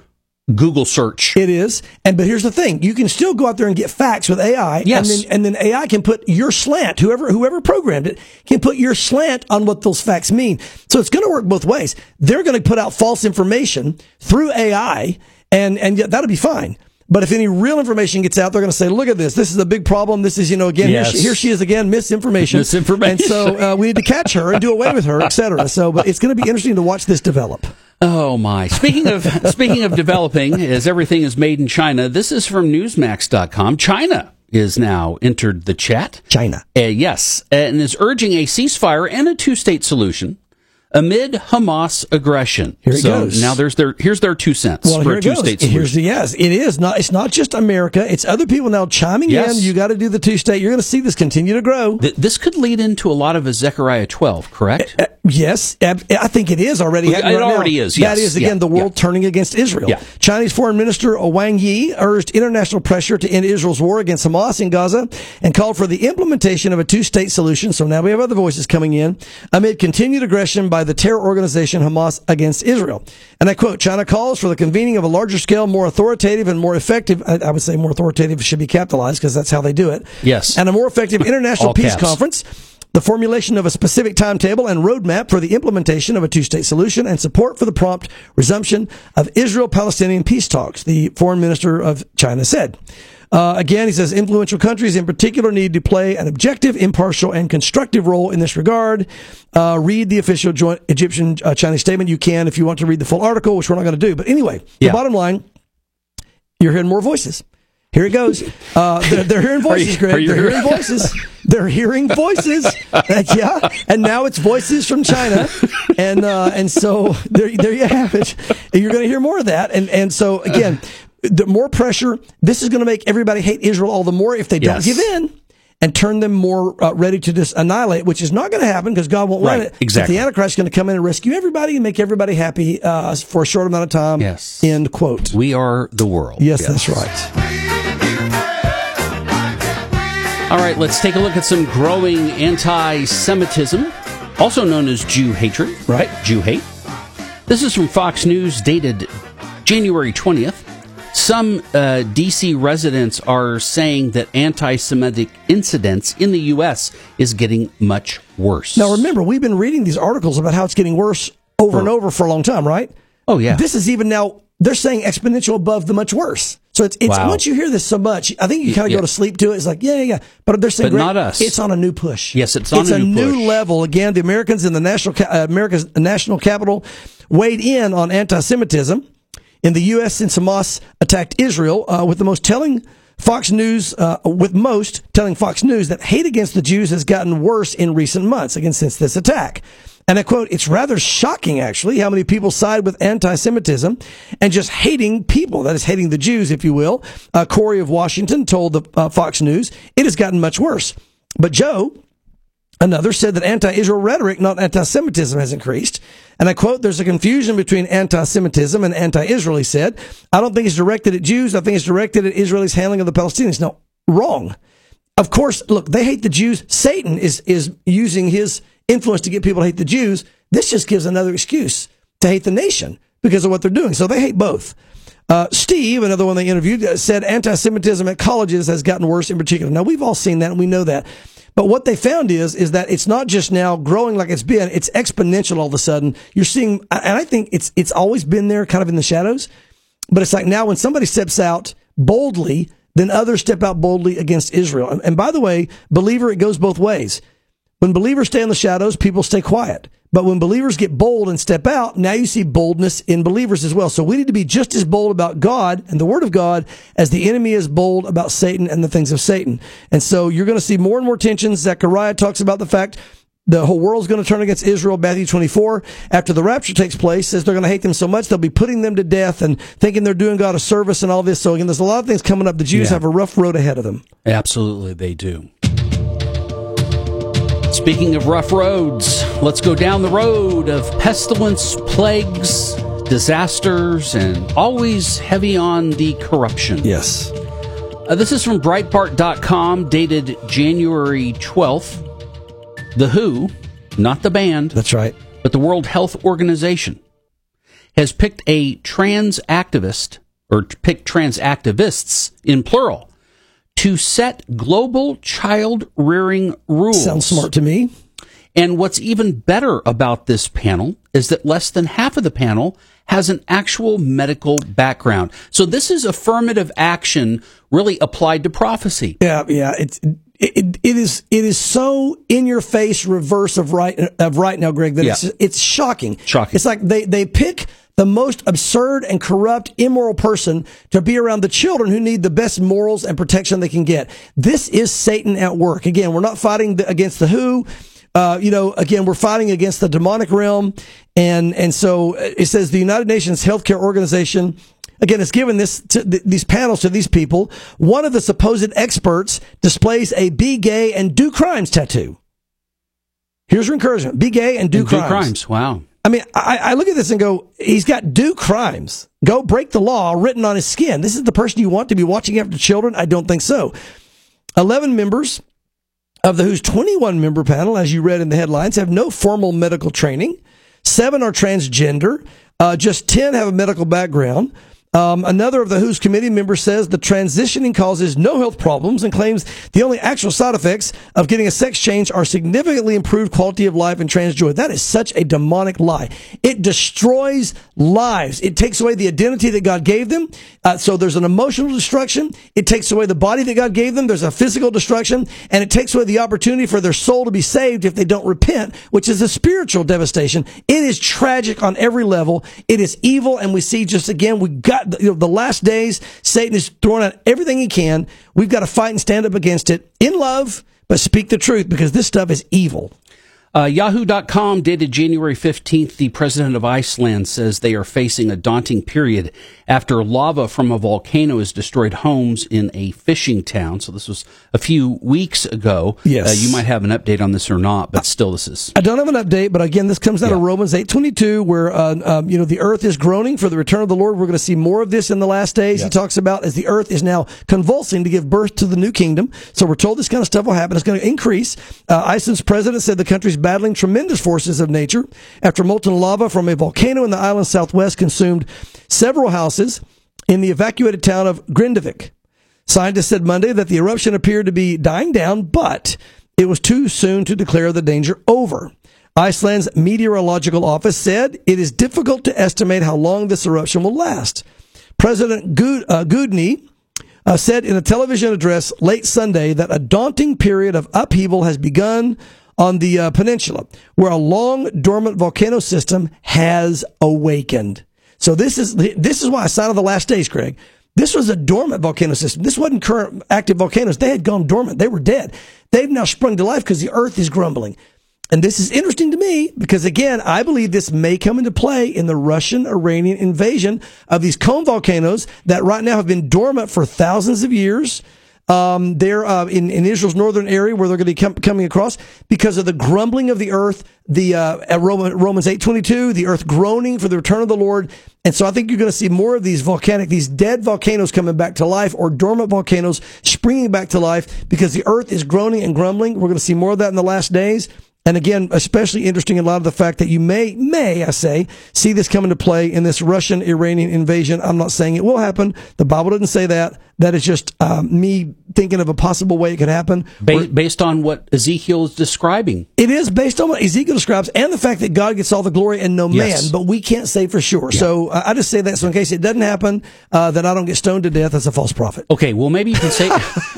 Google search. It is. And but here's the thing. You can still go out there and get facts with AI. Yes. And then and then AI can put your slant, whoever whoever programmed it, can put your slant on what those facts mean. So it's gonna work both ways. They're gonna put out false information through AI and and that'll be fine. But if any real information gets out, they're going to say, "Look at this. This is a big problem. This is, you know, again, Yes. here, she, here she is again, misinformation. Misinformation. And so uh, we need to catch her and do away with her, et cetera. So, but it's going to be interesting to watch this develop. Oh my! Speaking of speaking of developing, as everything is made in China, this is from Newsmax.com. China is now entered the chat. China. Uh, yes, and is urging a ceasefire and a two-state solution amid Hamas aggression. Here it so goes. now there's their here's their two cents Well, for here a it goes. Here's solution. the yes. It is not. It's not just America. It's other people now chiming Yes. in. You got to do the two state. You're going to see this continue to grow. Th- this could lead into a lot of a Zechariah 12, correct? Uh, yes, ab- I think it is already. It right already now. is, That yes. is again Yeah, the world yeah. turning against Israel. Yeah. Chinese Foreign Minister Wang Yi urged international pressure to end Israel's war against Hamas in Gaza and called for the implementation of a two-state solution. So now we have other voices coming in amid continued aggression by the terror organization Hamas against Israel. And I quote: China calls for the convening of a larger scale, more authoritative, and more effective. I, I would say more authoritative should be capitalized because that's how they do it. Yes. and a more effective international peace caps. conference the formulation of a specific timetable and roadmap for the implementation of a two-state solution and support for the prompt resumption of Israel-Palestinian peace talks, the foreign minister of China said. Uh, again, he says influential countries in particular need to play an objective, impartial, and constructive role in this regard. Uh, read the official joint Egyptian uh, Chinese statement. You can if you want to read the full article, which we're not going to do. But anyway, Yeah. the bottom line, you're hearing more voices. Here it goes. Uh, they're, they're hearing voices, Greg. they're hearing- voices. They're hearing voices. Yeah, and now it's voices from China, and uh, and so there there you have it. And you're going to hear more of that. And and so again, the more pressure. This is going to make everybody hate Israel all the more if they don't Yes. give in. And turn them more uh, ready to just annihilate, which is not going to happen because God won't Right, let it. exactly. The Antichrist is going to come in and rescue everybody and make everybody happy uh, for a short amount of time. Yes. End quote. We are the world. Yes, that's right. All right, let's take a look at some growing anti Semitism, also known as Jew hatred. Right. Jew hate. This is from Fox News, dated January 20th. Some uh, DC residents are saying that anti Semitic incidents in the U.S. is getting much worse. Now, remember, we've been reading these articles about how it's getting worse over and over for a long time, right? Oh, yeah. This is even now, they're saying exponential above the much worse. So it's, it's Wow. once you hear this so much, I think you kind of yeah. go to sleep to it. It's like, yeah, yeah, yeah. But they're saying, But not us. It's on a new push. Yes, it's on a new push. it's a new push. level. Again, the Americans in the national, uh, America's national capital weighed in on anti-Semitism in the U.S. since Hamas attacked Israel, uh, with the most telling Fox News, uh, with most telling Fox News that hate against the Jews has gotten worse in recent months, again, since this attack. And I quote, it's rather shocking, actually, how many people side with anti Semitism and just hating people. That is, hating the Jews, if you will. Uh, Corey of Washington told the uh, Fox News, it has gotten much worse. But Joe, Another said that anti-Israel rhetoric, not anti-Semitism, has increased. And I quote, there's a confusion between anti-Semitism and anti-Israel, he said. I don't think it's directed at Jews. I think it's directed at Israel's handling of the Palestinians. No, wrong. Of course, look, they hate the Jews. Satan is, is using his influence to get people to hate the Jews. This just gives another excuse to hate the nation because of what they're doing. So they hate both. Uh, Steve, another one they interviewed, uh, said anti-Semitism at colleges has gotten worse in particular. Now we've all seen that and we know that. But what they found is, is that it's not just now growing like it's been, it's exponential all of a sudden. You're seeing, and I think it's, it's always been there kind of in the shadows, but it's like now when somebody steps out boldly, then others step out boldly against Israel. And, and by the way, believer, it goes both ways. When believers stay in the shadows, people stay quiet. But when believers get bold and step out, now you see boldness in believers as well. So we need to be just as bold about God and the Word of God as the enemy is bold about Satan and the things of Satan. And so you're going to see more and more tensions. Zechariah talks about the fact the whole world's going to turn against Israel. Matthew 24, after the rapture takes place, says they're going to hate them so much they'll be putting them to death and thinking they're doing God a service and all this. So again, there's a lot of things coming up. The Jews Yeah. have a rough road ahead of them. Absolutely, they do. Speaking of rough roads, let's go down the road of pestilence, plagues, disasters, and always heavy on the corruption. Yes. Uh, this is from Breitbart.com, dated January 12th. The WHO, not the band, That's right. but the World Health Organization, has picked a trans activist, or picked trans activists in plural, to set global child rearing rules. Sounds smart to me. And what's even better about this panel is that less than half of the panel has an actual medical background. So this is affirmative action really applied to prophecy. Yeah, yeah. It's it, it, is it is so in your face reverse of right of right now, Greg. That it's it's shocking. Shocking. It's like they they pick the most absurd and corrupt, immoral person to be around the children who need the best morals and protection they can get. This is Satan at work. Again, we're not fighting the, against the WHO. Uh, you know, again, we're fighting against the demonic realm, and and so it says the United Nations Healthcare Organization again, it's given this to th- these panels to these people. One of the supposed experts displays a "Be Gay and Do Crimes" tattoo. Here's your encouragement: Be gay and do, And do crimes. crimes. Wow. I mean, I, I look at this and go, he's got do crimes. Go break the law written on his skin. This is the person you want to be watching after children? I don't think so. 11 members of the WHO's 21 member panel, as you read in the headlines, have no formal medical training. Seven are transgender. Uh, just 10 have a medical background. Um, another of the WHO's committee members says the transitioning causes no health problems and claims the only actual side effects of getting a sex change are significantly improved quality of life and trans joy. That is such a demonic lie. It destroys lives. It takes away the identity that God gave them. Uh, so there's an emotional destruction. It takes away the body that God gave them. There's a physical destruction and it takes away the opportunity for their soul to be saved if they don't repent, which is a spiritual devastation. It is tragic on every level. It is evil. And we see just again, we got you know, the last days, Satan is throwing out everything he can. We've got to fight and stand up against it in love, but speak the truth because this stuff is evil. Uh, Yahoo.com, dated January 15th, the president of Iceland says they are facing a daunting period after lava from a volcano has destroyed homes in a fishing town. So this was a few weeks ago. Yes. Uh, you might have an update on this or not, but still, this is. I don't have an update, but again, this comes out of Romans eight twenty two, where uh, um, you know the earth is groaning for the return of the Lord. We're going to see more of this in the last days. He talks about as the earth is now convulsing to give birth to the new kingdom. So we're told this kind of stuff will happen. It's going to increase. Uh, Iceland's president said the country's battling tremendous forces of nature after molten lava from a volcano in the island's southwest consumed several houses in the evacuated town of Grindavik. Scientists said Monday that the eruption appeared to be dying down, but it was too soon to declare the danger over. Iceland's meteorological office said it is difficult to estimate how long this eruption will last. President Gud, uh, Gudni uh, said in a television address late Sunday that a daunting period of upheaval has begun on the uh, peninsula, where a long dormant volcano system has awakened. So this is this is why sign of the last days, Craig. This was a dormant volcano system. This wasn't current active volcanoes. They had gone dormant. They were dead. They've now sprung to life because the earth is grumbling. And this is interesting to me because again, I believe this may come into play in the Russian Iranian invasion of these cone volcanoes that right now have been dormant for thousands of years. Um, they're uh, in, in Israel's northern area where they're going to be com- coming across because of the grumbling of the earth, the uh, Romans eight twenty two, the earth groaning for the return of the Lord, and so I think you're going to see more of these volcanic, these dead volcanoes coming back to life, or dormant volcanoes springing back to life because the earth is groaning and grumbling. We're going to see more of that in the last days. And again, especially interesting in light of the fact that you may, may, I say, see this come into play in this Russian Iranian invasion. I'm not saying it will happen. The Bible doesn't say that. That is just um, me thinking of a possible way it could happen. Ba- based on what Ezekiel is describing. It is based on what Ezekiel describes and the fact that God gets all the glory and no yes. man, but we can't say for sure. Yeah. So uh, I just say that so in case it doesn't happen, uh, that I don't get stoned to death as a false prophet. Okay, well maybe you can say,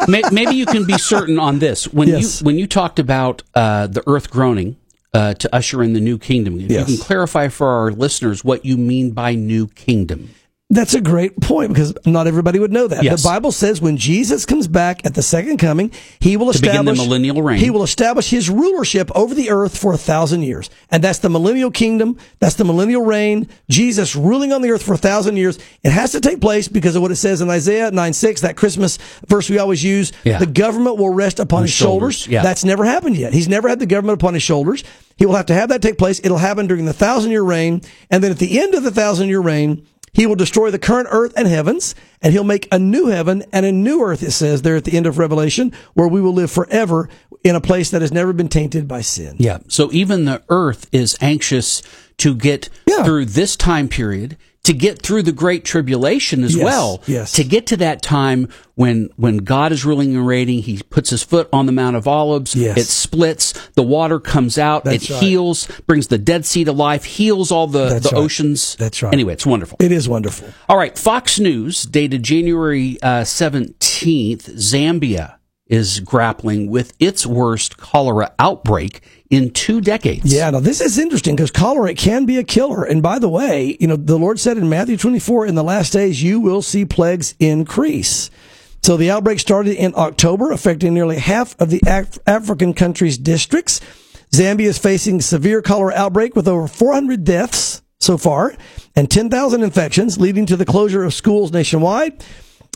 maybe you can be certain on this. When yes. you when you talked about uh, the earth groaning, uh, to usher in the new kingdom. If yes. you can clarify for our listeners what you mean by new kingdom. That's a great point because not everybody would know that. Yes. The Bible says when Jesus comes back at the second coming, he will establish the millennial reign. He will establish his rulership over the earth for a thousand years, and that's the millennial kingdom. That's the millennial reign. Jesus ruling on the earth for a thousand years. It has to take place because of what it says in Isaiah nine six, that Christmas verse we always use. Yeah. The government will rest upon on his shoulders. shoulders. Yeah. That's never happened yet. He's never had the government upon his shoulders. He will have to have that take place. It'll happen during the thousand year reign, and then at the end of the thousand year reign he will destroy the current earth and heavens, and he'll make a new heaven and a new earth, it says there at the end of Revelation, where we will live forever in a place that has never been tainted by sin. Yeah. So even the earth is anxious to get yeah. through this time period to get through the great tribulation as yes, well. Yes. To get to that time when when God is ruling and reigning, he puts his foot on the Mount of Olives, yes. it splits, the water comes out, That's it right. heals, brings the Dead Sea to life, heals all the, the right. oceans. That's right. Anyway, it's wonderful. It is wonderful. All right, Fox News, dated January uh, 17th, Zambia is grappling with its worst cholera outbreak in two decades. Yeah, now this is interesting because cholera can be a killer. And by the way, you know, the Lord said in Matthew 24, in the last days, you will see plagues increase. So the outbreak started in October, affecting nearly half of the Af- African country's districts. Zambia is facing severe cholera outbreak with over 400 deaths so far and 10,000 infections, leading to the closure of schools nationwide.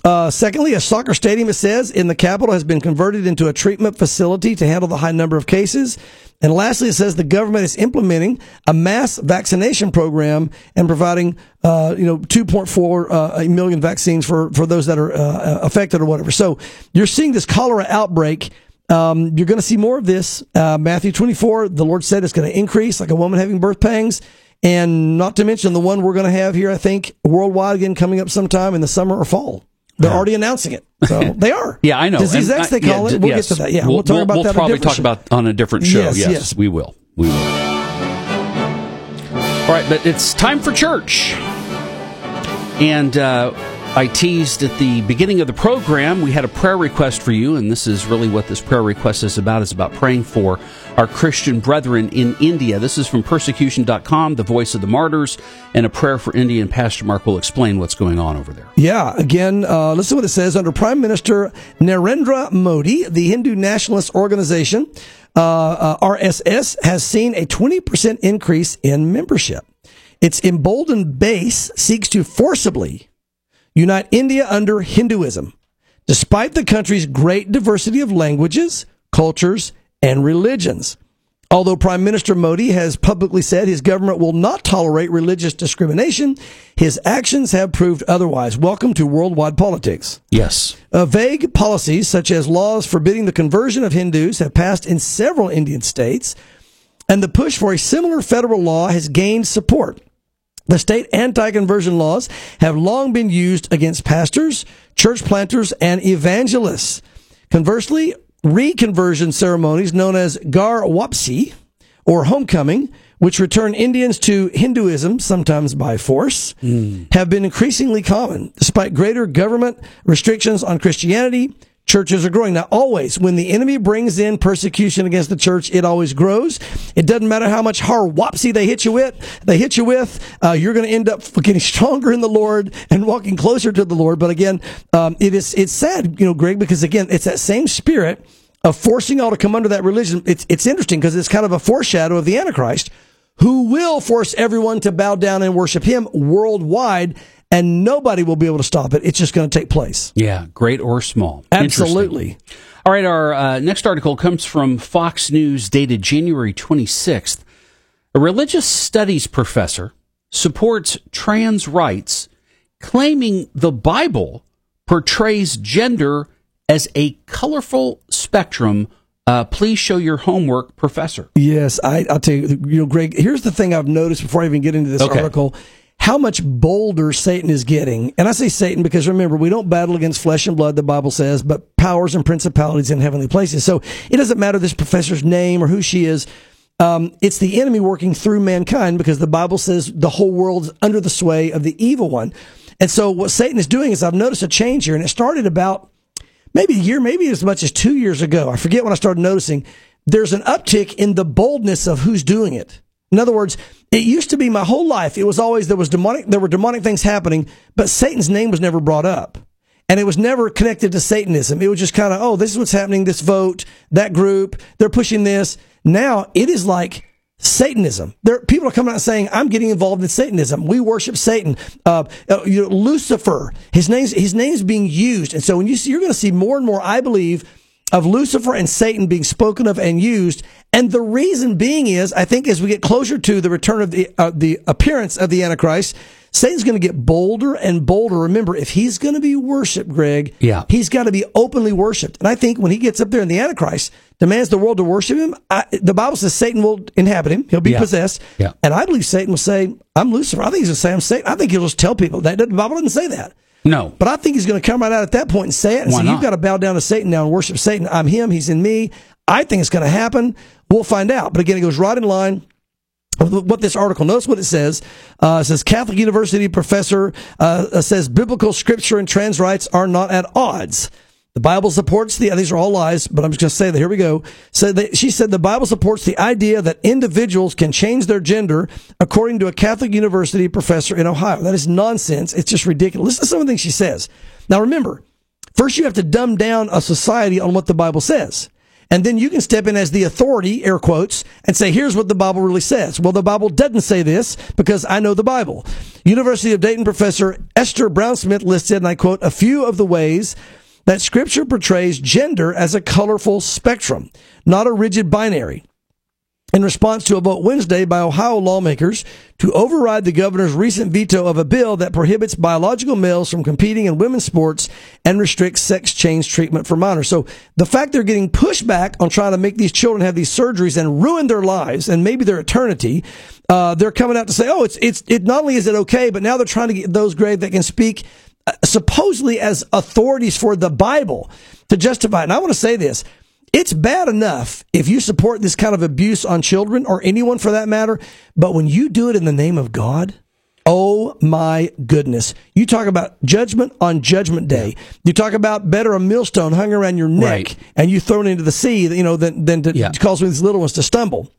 Uh, secondly, a soccer stadium, it says, in the capital has been converted into a treatment facility to handle the high number of cases. And lastly, it says the government is implementing a mass vaccination program and providing, uh, you know, 2.4 uh, million vaccines for, for those that are uh, affected or whatever. So you're seeing this cholera outbreak. Um, you're going to see more of this. Uh, Matthew 24, the Lord said it's going to increase like a woman having birth pangs. And not to mention the one we're going to have here, I think, worldwide again coming up sometime in the summer or fall. They're yeah. already announcing it. So they are. yeah, I know. Disease and X, they call yeah, it. We'll yes. get to that. Yeah, we'll, we'll talk about we'll that. We'll probably talk show. about on a different show. Yes, yes, yes, we will. We will. All right, but it's time for church, and uh, I teased at the beginning of the program we had a prayer request for you, and this is really what this prayer request is about. Is about praying for our Christian brethren in India. This is from persecution.com, the voice of the martyrs, and a prayer for India. And Pastor Mark will explain what's going on over there. Yeah, again, uh, listen to what it says under Prime Minister Narendra Modi, the Hindu nationalist organization, uh, uh, RSS, has seen a 20% increase in membership. Its emboldened base seeks to forcibly unite India under Hinduism, despite the country's great diversity of languages, cultures, and religions. Although Prime Minister Modi has publicly said his government will not tolerate religious discrimination, his actions have proved otherwise. Welcome to worldwide politics. Yes. Uh, vague policies, such as laws forbidding the conversion of Hindus, have passed in several Indian states, and the push for a similar federal law has gained support. The state anti conversion laws have long been used against pastors, church planters, and evangelists. Conversely, reconversion ceremonies known as Ghar Wapsi or homecoming, which return Indians to Hinduism, sometimes by force, mm. have been increasingly common, despite greater government restrictions on Christianity. churches are growing. Now, always, when the enemy brings in persecution against the church, it always grows. It doesn't matter how much har wopsy they hit you with, they hit you with, uh, you're going to end up getting stronger in the Lord and walking closer to the Lord. But again, um, it is, it's sad, you know, Greg, because again, it's that same spirit of forcing all to come under that religion. It's, it's interesting because it's kind of a foreshadow of the Antichrist who will force everyone to bow down and worship him worldwide and nobody will be able to stop it. It's just going to take place. Yeah, great or small. Absolutely. All right, our uh, next article comes from Fox News, dated January 26th. A religious studies professor supports trans rights, claiming the Bible portrays gender as a colorful spectrum. Uh, please show your homework, professor. Yes, I, will tell you, you know, Greg, here's the thing I've noticed before I even get into this Okay. article how much bolder Satan is getting. And I say Satan because remember, we don't battle against flesh and blood, the Bible says, but powers and principalities in heavenly places. So it doesn't matter this professor's name or who she is. Um, it's the enemy working through mankind because the Bible says the whole world's under the sway of the evil one. And so what Satan is doing is I've noticed a change here, and it started about maybe a year, maybe as much as two years ago. I forget when I started noticing there's an uptick in the boldness of who's doing it. In other words, it used to be my whole life. It was always there was demonic, there were demonic things happening, but Satan's name was never brought up. And it was never connected to Satanism. It was just kind of, oh, this is what's happening, this vote, that group, they're pushing this. Now it is like Satanism. There, people are coming out saying, "I'm getting involved in Satanism. We worship Satan." Uh, uh, you know, Lucifer, his name's his name's being used, and so when you see, you're going to see more and more, I believe, of Lucifer and Satan being spoken of and used. And the reason being is, I think, as we get closer to the return of the uh, the appearance of the Antichrist, Satan's going to get bolder and bolder. Remember, if he's going to be worshipped, Greg, Yeah. he's got to be openly worshipped. And I think when he gets up there in the Antichrist, demands the world to worship him, I, the Bible says Satan will inhabit him. He'll be Yeah. possessed. Yeah. And I believe Satan will say, I'm Lucifer. I think he's going to say, I'm Satan. I think he'll just tell people that. The Bible doesn't say that. No. But I think he's going to come right out at that point and say it and Why? You've got to bow down to Satan now and worship Satan. I'm him. He's in me. I think it's going to happen. We'll find out. But again, it goes right in line what this article notice what it says. Uh, it says catholic university professor uh, says biblical scripture and trans rights are not at odds. The bible supports the these are all lies but i'm just going to say that here we go. So that, she said the bible supports the idea that individuals can change their gender according to a catholic university professor in ohio. That is nonsense. It's just ridiculous. Listen to some of the things she says. Now remember first you have to dumb down a society on what the bible says and then you can step in as the authority, air quotes, and say, here's what the Bible really says. Well, the Bible doesn't say this because I know the Bible. University of Dayton professor Esther Brown Smith listed, and I quote, a few of the ways that scripture portrays gender as a colorful spectrum, not a rigid binary in response to a vote Wednesday by Ohio lawmakers to override the governor's recent veto of a bill that prohibits biological males from competing in women's sports and restricts sex change treatment for minors. So the fact they're getting pushback on trying to make these children have these surgeries and ruin their lives and maybe their eternity, uh, they're coming out to say, oh, it's, it's, it not only is it okay, but now they're trying to get those grave that can speak uh, supposedly as authorities for the Bible to justify it. And I want to say this. It's bad enough if you support this kind of abuse on children or anyone for that matter, but when you do it in the name of God, oh my goodness. You talk about judgment on judgment day. You talk about better a millstone hung around your neck Right. and you thrown into the sea, you know, than, than to Yeah. cause these little ones to stumble.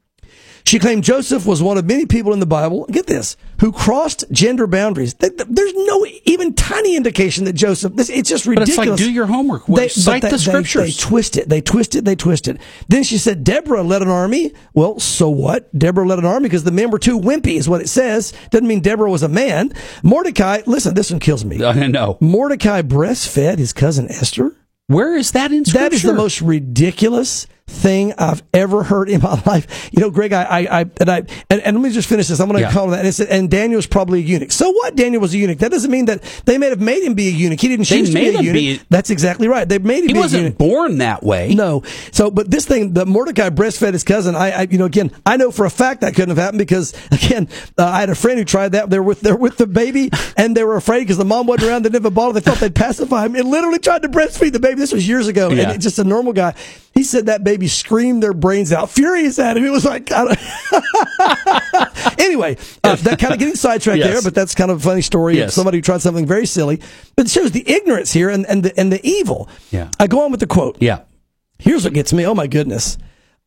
She claimed Joseph was one of many people in the Bible, get this, who crossed gender boundaries. Th- th- There's no even tiny indication that Joseph, it's just But ridiculous. it's like, do your homework. They, Cite but the they- They, twist it. They twist it. They twist it. Then she said, Deborah led an army. Well, so what? Deborah led an army because the men were too wimpy, is what it says. Doesn't mean Deborah was a man. Mordecai, listen, this one kills me. I know. Mordecai breastfed his cousin Esther. Where is that in scripture? That is the most ridiculous thing I've ever heard in my life. You know, Greg, I, I, I and I, and, and let me just finish this. I'm going to Yeah. call that. And, it said, and Daniel's probably a eunuch. So what? Daniel was a eunuch. That doesn't mean that they may have made him be a eunuch. He didn't They choose to be a eunuch. be- That's exactly right. They made him He be wasn't eunuch. born that way. No. So, but this thing, the Mordecai breastfed his cousin. I, I, you know, again, I know for a fact that couldn't have happened because, again, uh, I had a friend who tried that. They're with, they're with the baby and they were afraid because the mom wasn't around. They didn't have a bottle. They thought they'd pacify him and literally tried to breastfeed the baby. This was years ago. Yeah. And it's just a normal guy. He said that baby screamed their brains out, furious at him. It was like, anyway, uh, that kind of getting sidetracked Yes. there, but that's kind of a funny story of somebody who tried something very silly. But it shows the ignorance here and, and, the, and the evil. Yeah. I go on with the quote. Yeah. Here's what gets me. Oh my goodness.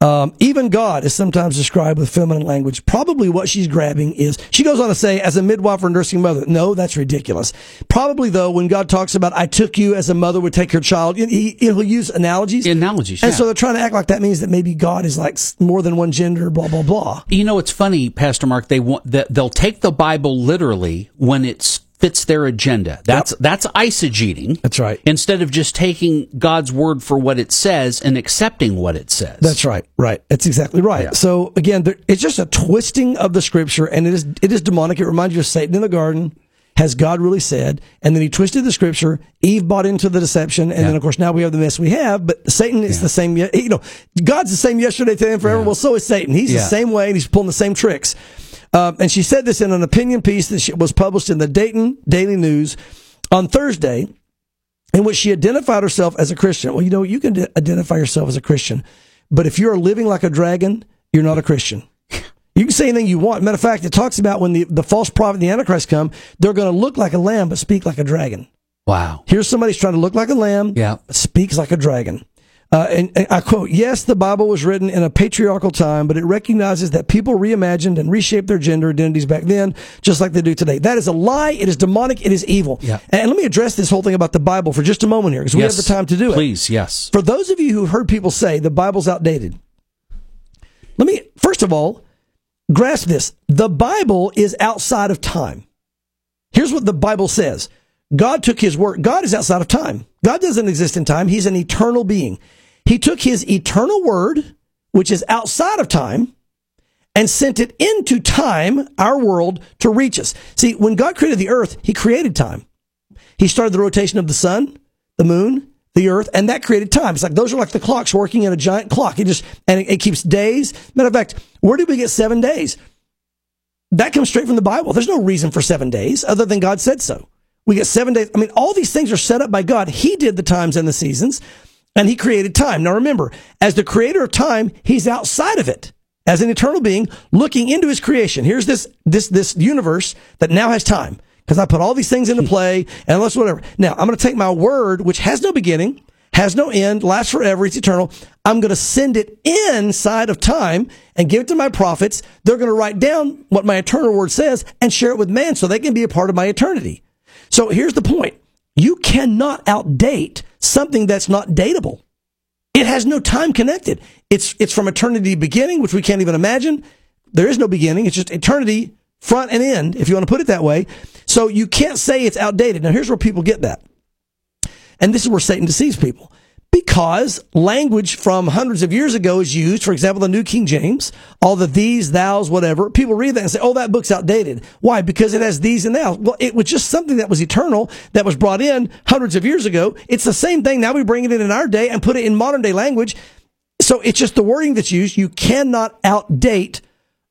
Um, even God is sometimes described with feminine language. Probably what she's grabbing is, she goes on to say, as a midwife or nursing mother. No, that's ridiculous. Probably though, when God talks about, I took you as a mother would take her child, he, he'll use analogies. Analogies, And yeah. so they're trying to act like that means that maybe God is like more than one gender, blah, blah, blah. You know, it's funny, Pastor Mark. They want that they'll take the Bible literally when it fits their agenda. That's that's eisegeting. That's right. Instead of just taking God's word for what it says and accepting what it says. That's right. Right. That's exactly right. Yeah. So again, there, it's just a twisting of the scripture, and it is it is demonic. It reminds you of Satan in the garden. Has God really said? And then he twisted the scripture. Eve bought into the deception, and then of course now we have the mess we have. But Satan is the same. You know, God's the same yesterday, today, and forever. Well, so is Satan. He's Yeah. the same way, and he's pulling the same tricks. Um, and she said this in an opinion piece that was published in the Dayton Daily News on Thursday in which she identified herself as a Christian. Well, you know, you can identify yourself as a Christian, but if you are living like a dragon, you're not a Christian. You can say anything you want. Matter of fact, it talks about when the, the false prophet and the Antichrist come, they're going to look like a lamb but speak like a dragon. wow. Here's somebody who's trying to look like a lamb, Yeah. but speaks like a dragon. Uh, and, and I quote, yes, the Bible was written in a patriarchal time, but it recognizes that people reimagined and reshaped their gender identities back then, just like they do today. That is a lie. It is demonic. It is evil. Yeah. And let me address this whole thing about the Bible for just a moment here, because we Yes. have the time to do it. Please, yes. For those of you who've heard people say the Bible's outdated, let me, first of all, grasp this. The Bible is outside of time. Here's what the Bible says God took his word. God is outside of time. God doesn't exist in time. He's an eternal being. He took his eternal word, which is outside of time, and sent it into time, our world, to reach us. See, when God created the earth, he created time. He started the rotation of the sun, the moon, the earth, and that created time. It's like those are like the clocks working in a giant clock. It just and it, it keeps days. Matter of fact, where did we get seven days? That comes straight from the Bible. There's no reason for seven days other than God said so. We get seven days. I mean, all these things are set up by God. He did the times and the seasons, and He created time. Now remember, as the creator of time, He's outside of it. As an eternal being looking into his creation. Here's this this this universe that now has time. Because I put all these things into play and let's whatever. Now I'm gonna take my word, which has no beginning, has no end, lasts forever, it's eternal. I'm going to send it inside of time and give it to my prophets. They're going to write down what my eternal word says and share it with man so they can be a part of my eternity. So here's the point. You cannot outdate something that's not dateable. It has no time connected. It's, it's from eternity beginning, which we can't even imagine. There is no beginning. It's just eternity front and end, if you want to put it that way. So you can't say it's outdated. Now here's where people get that. And this is where Satan deceives people. Because language from hundreds of years ago is used, for example, the New King James, all the these, thous, whatever. People read that and say, oh, that book's outdated. Why? Because it has these and thous. Well, it was just something that was eternal that was brought in hundreds of years ago. It's the same thing. Now we bring it in in our day and put it in modern day language. So it's just the wording that's used. You cannot outdate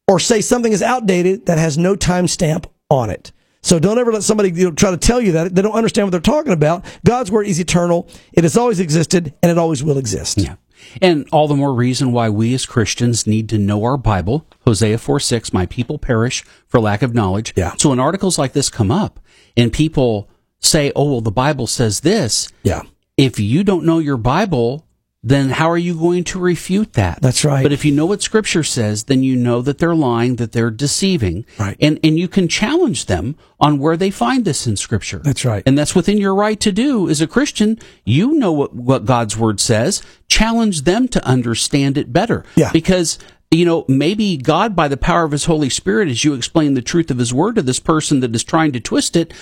or say something is outdated that has no timestamp on it. So don't ever let somebody you know, try to tell you that they don't understand what they're talking about. God's word is eternal. It has always existed and it always will exist. Yeah. And all the more reason why we as Christians need to know our Bible. Hosea 4 6, my people perish for lack of knowledge. Yeah. So when articles like this come up and people say, oh, well, the Bible says this, Yeah. if you don't know your Bible, then how are you going to refute that? That's right. But if you know what Scripture says, then you know that they're lying, that they're deceiving, Right. and and you can challenge them on where they find this in Scripture. That's right. and that's within your right to do as a Christian. You know what what God's Word says. Challenge them to understand it better. Yeah. because. You know, maybe God, by the power of His Holy Spirit, as you explain the truth of His Word to this person that is trying to twist it,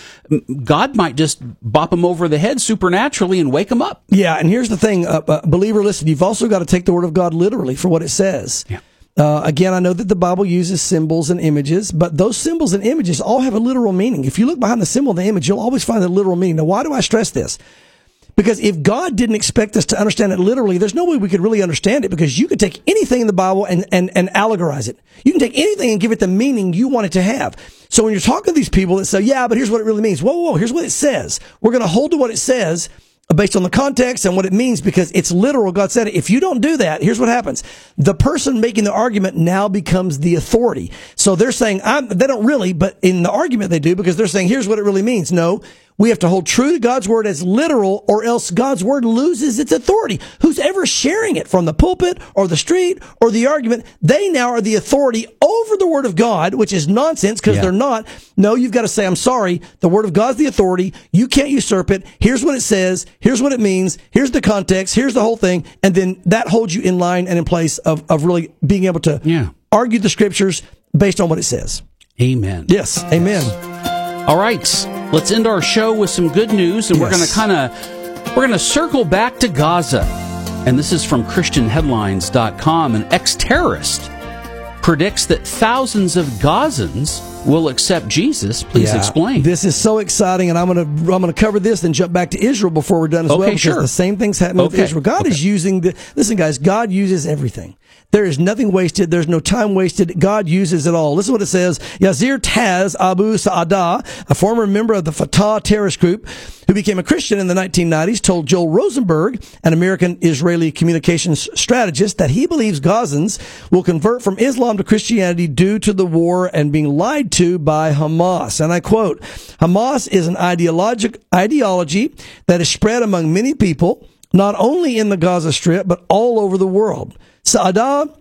God might just bop him over the head supernaturally and wake him up. Yeah. And here's the thing, uh, uh, believer, listen, you've also got to take the word of God literally for what it says. Yeah. Uh, again, I know that the Bible uses symbols and images, but those symbols and images all have a literal meaning. If you look behind the symbol and the image, you'll always find a literal meaning. Now, why do I stress this? Because if God didn't expect us to understand it literally, there's no way we could really understand it because you could take anything in the Bible and, and, and allegorize it. You can take anything and give it the meaning you want it to have. So when you're talking to these people that say, yeah, but here's what it really means. Whoa, whoa, whoa, here's what it says. We're going to hold to what it says based on the context and what it means because it's literal. God said it. If you don't do that, here's what happens. The person making the argument now becomes the authority. So they're saying, they don't really, but in the argument they do because they're saying, here's what it really means. No, we have to hold true to God's word as literal or else God's word loses its authority. Who's ever sharing it from the pulpit or the street or the argument, they now are the authority over the word of God, which is nonsense because Yeah. they're not. No, you've got to say, I'm sorry. The word of God's the authority. You can't usurp it. Here's what it says. Here's what it means. Here's the context. Here's the whole thing. And then that holds you in line and in place of, of really being able to Yeah. argue the scriptures based on what it says. Amen. Yes. Amen. All right, let's end our show with some good news, and we're going to kind of we're going to circle back to Gaza. And this is from ChristianHeadlines.com. An ex-terrorist predicts that thousands of Gazans will accept Jesus. Please Yeah. explain. This is so exciting, and I'm gonna I'm gonna cover this and jump back to Israel before we're done as well. Okay, Because sure. the same thing's happening with Okay, Israel. God okay. is using the listen, guys. God uses everything. There is nothing wasted. There's no time wasted. God uses it all. Listen to what it says. Yazir Taz Abu Sa'adah, a former member of the Fatah terrorist group who became a Christian in the 1990s, told Joel Rosenberg, an American Israeli communications strategist, that he believes Gazans will convert from Islam to Christianity due to the war and being lied to by Hamas. And I quote, Hamas is an ideologic ideology that is spread among many people, not only in the Gaza Strip, but all over the world. Sa'adah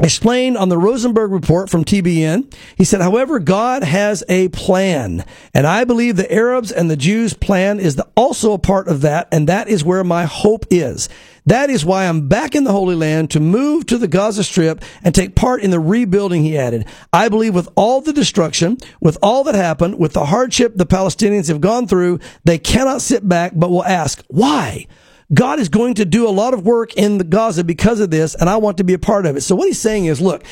explained on the Rosenberg report from TBN. He said, however, God has a plan. And I believe the Arabs and the Jews' plan is the, also a part of that. And that is where my hope is. That is why I'm back in the Holy Land to move to the Gaza Strip and take part in the rebuilding, he added. I believe with all the destruction, with all that happened, with the hardship the Palestinians have gone through, they cannot sit back, but will ask, why? God is going to do a lot of work in the Gaza because of this, and I want to be a part of it. So what he's saying is, look,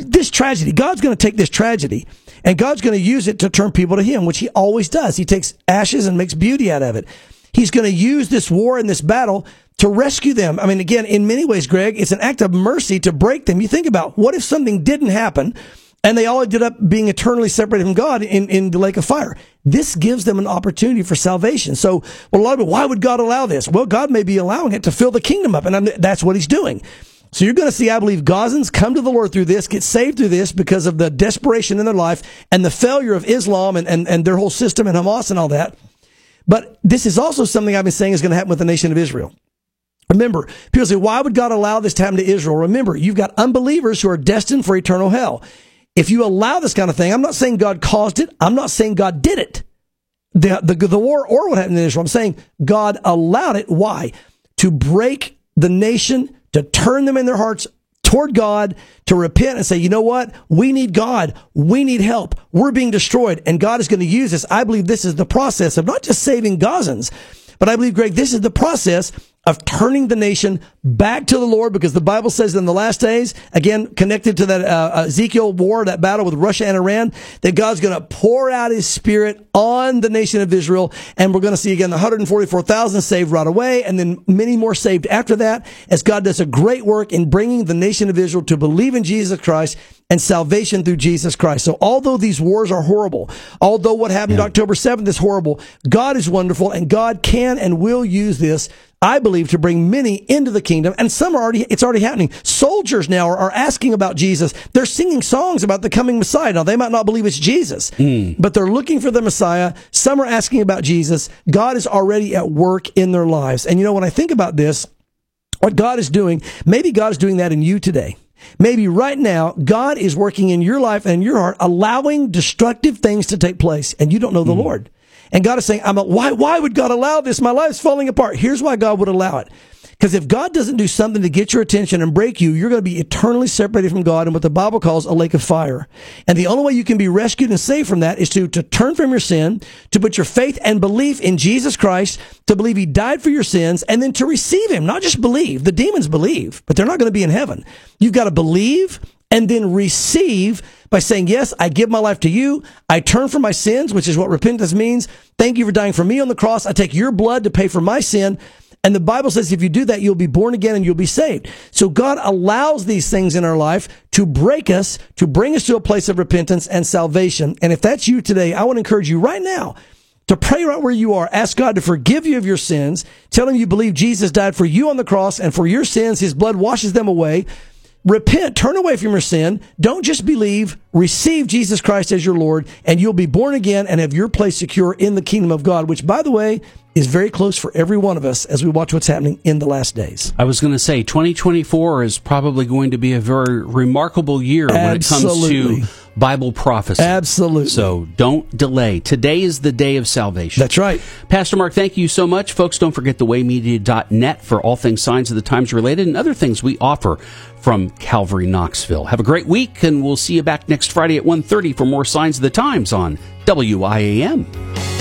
this tragedy, God's going to take this tragedy and God's going to use it to turn people to Him, which He always does. He takes ashes and makes beauty out of it. He's going to use this war and this battle to rescue them. I mean, again, in many ways, Greg, it's an act of mercy to break them. You think about what if something didn't happen and they all ended up being eternally separated from God in, in the lake of fire. This gives them an opportunity for salvation. So, well, a lot of people, why would God allow this? Well, God may be allowing it to fill the kingdom up, and I'm, that's what He's doing. So you're going to see, I believe, Gazans come to the Lord through this, get saved through this because of the desperation in their life and the failure of Islam and, and, and their whole system and Hamas and all that. But this is also something I've been saying is going to happen with the nation of Israel. Remember, people say, why would God allow this to happen to Israel? Remember, you've got unbelievers who are destined for eternal hell. If you allow this kind of thing, I'm not saying God caused it. I'm not saying God did it. The, the, the war or what happened in Israel. I'm saying God allowed it. Why? To break the nation, to turn them in their hearts toward God, to repent and say, you know what? We need God. We need help. We're being destroyed. And God is going to use this. I believe this is the process of not just saving Gazans, but I believe, Greg, this is the process of turning the nation back to the Lord because the Bible says in the last days, again, connected to that uh, Ezekiel war, that battle with Russia and Iran, that God's going to pour out his spirit on the nation of Israel. And we're going to see again the 144,000 saved right away and then many more saved after that as God does a great work in bringing the nation of Israel to believe in Jesus Christ and salvation through Jesus Christ. So although these wars are horrible, although what happened October 7th is horrible, God is wonderful and God can and will use this I believe to bring many into the kingdom, and some are already, it's already happening. Soldiers now are, are asking about Jesus. They're singing songs about the coming Messiah. Now, they might not believe it's Jesus, hmm. but they're looking for the Messiah. Some are asking about Jesus. God is already at work in their lives. And you know, when I think about this, what God is doing, maybe God is doing that in you today. Maybe right now, God is working in your life and your heart, allowing destructive things to take place, and you don't know the hmm. Lord. And God is saying, I'm a, why, why would God allow this? My life's falling apart. Here's why God would allow it. Because if God doesn't do something to get your attention and break you, you're going to be eternally separated from God in what the Bible calls a lake of fire. And the only way you can be rescued and saved from that is to, to turn from your sin, to put your faith and belief in Jesus Christ, to believe He died for your sins, and then to receive Him. Not just believe. The demons believe, but they're not going to be in heaven. You've got to believe and then receive by saying, Yes, I give my life to you. I turn from my sins, which is what repentance means. Thank you for dying for me on the cross. I take your blood to pay for my sin. And the Bible says if you do that, you'll be born again and you'll be saved. So God allows these things in our life to break us, to bring us to a place of repentance and salvation. And if that's you today, I want to encourage you right now. to pray right where you are. Ask God to forgive you of your sins. Tell him you believe Jesus died for you on the cross and for your sins, his blood washes them away. Repent, turn away from your sin. Don't just believe, receive Jesus Christ as your Lord, and you'll be born again and have your place secure in the kingdom of God, which, by the way, is very close for every one of us as we watch what's happening in the last days. I was going to say 2024 is probably going to be a very remarkable year Absolutely. when it comes to Bible prophecy. Absolutely. So don't delay. Today is the day of salvation. That's right. Pastor Mark, thank you so much. Folks, don't forget the thewaymedia.net for all things signs of the times related and other things we offer from Calvary Knoxville. Have a great week and we'll see you back next Friday at 1:30 for more signs of the times on WIAM.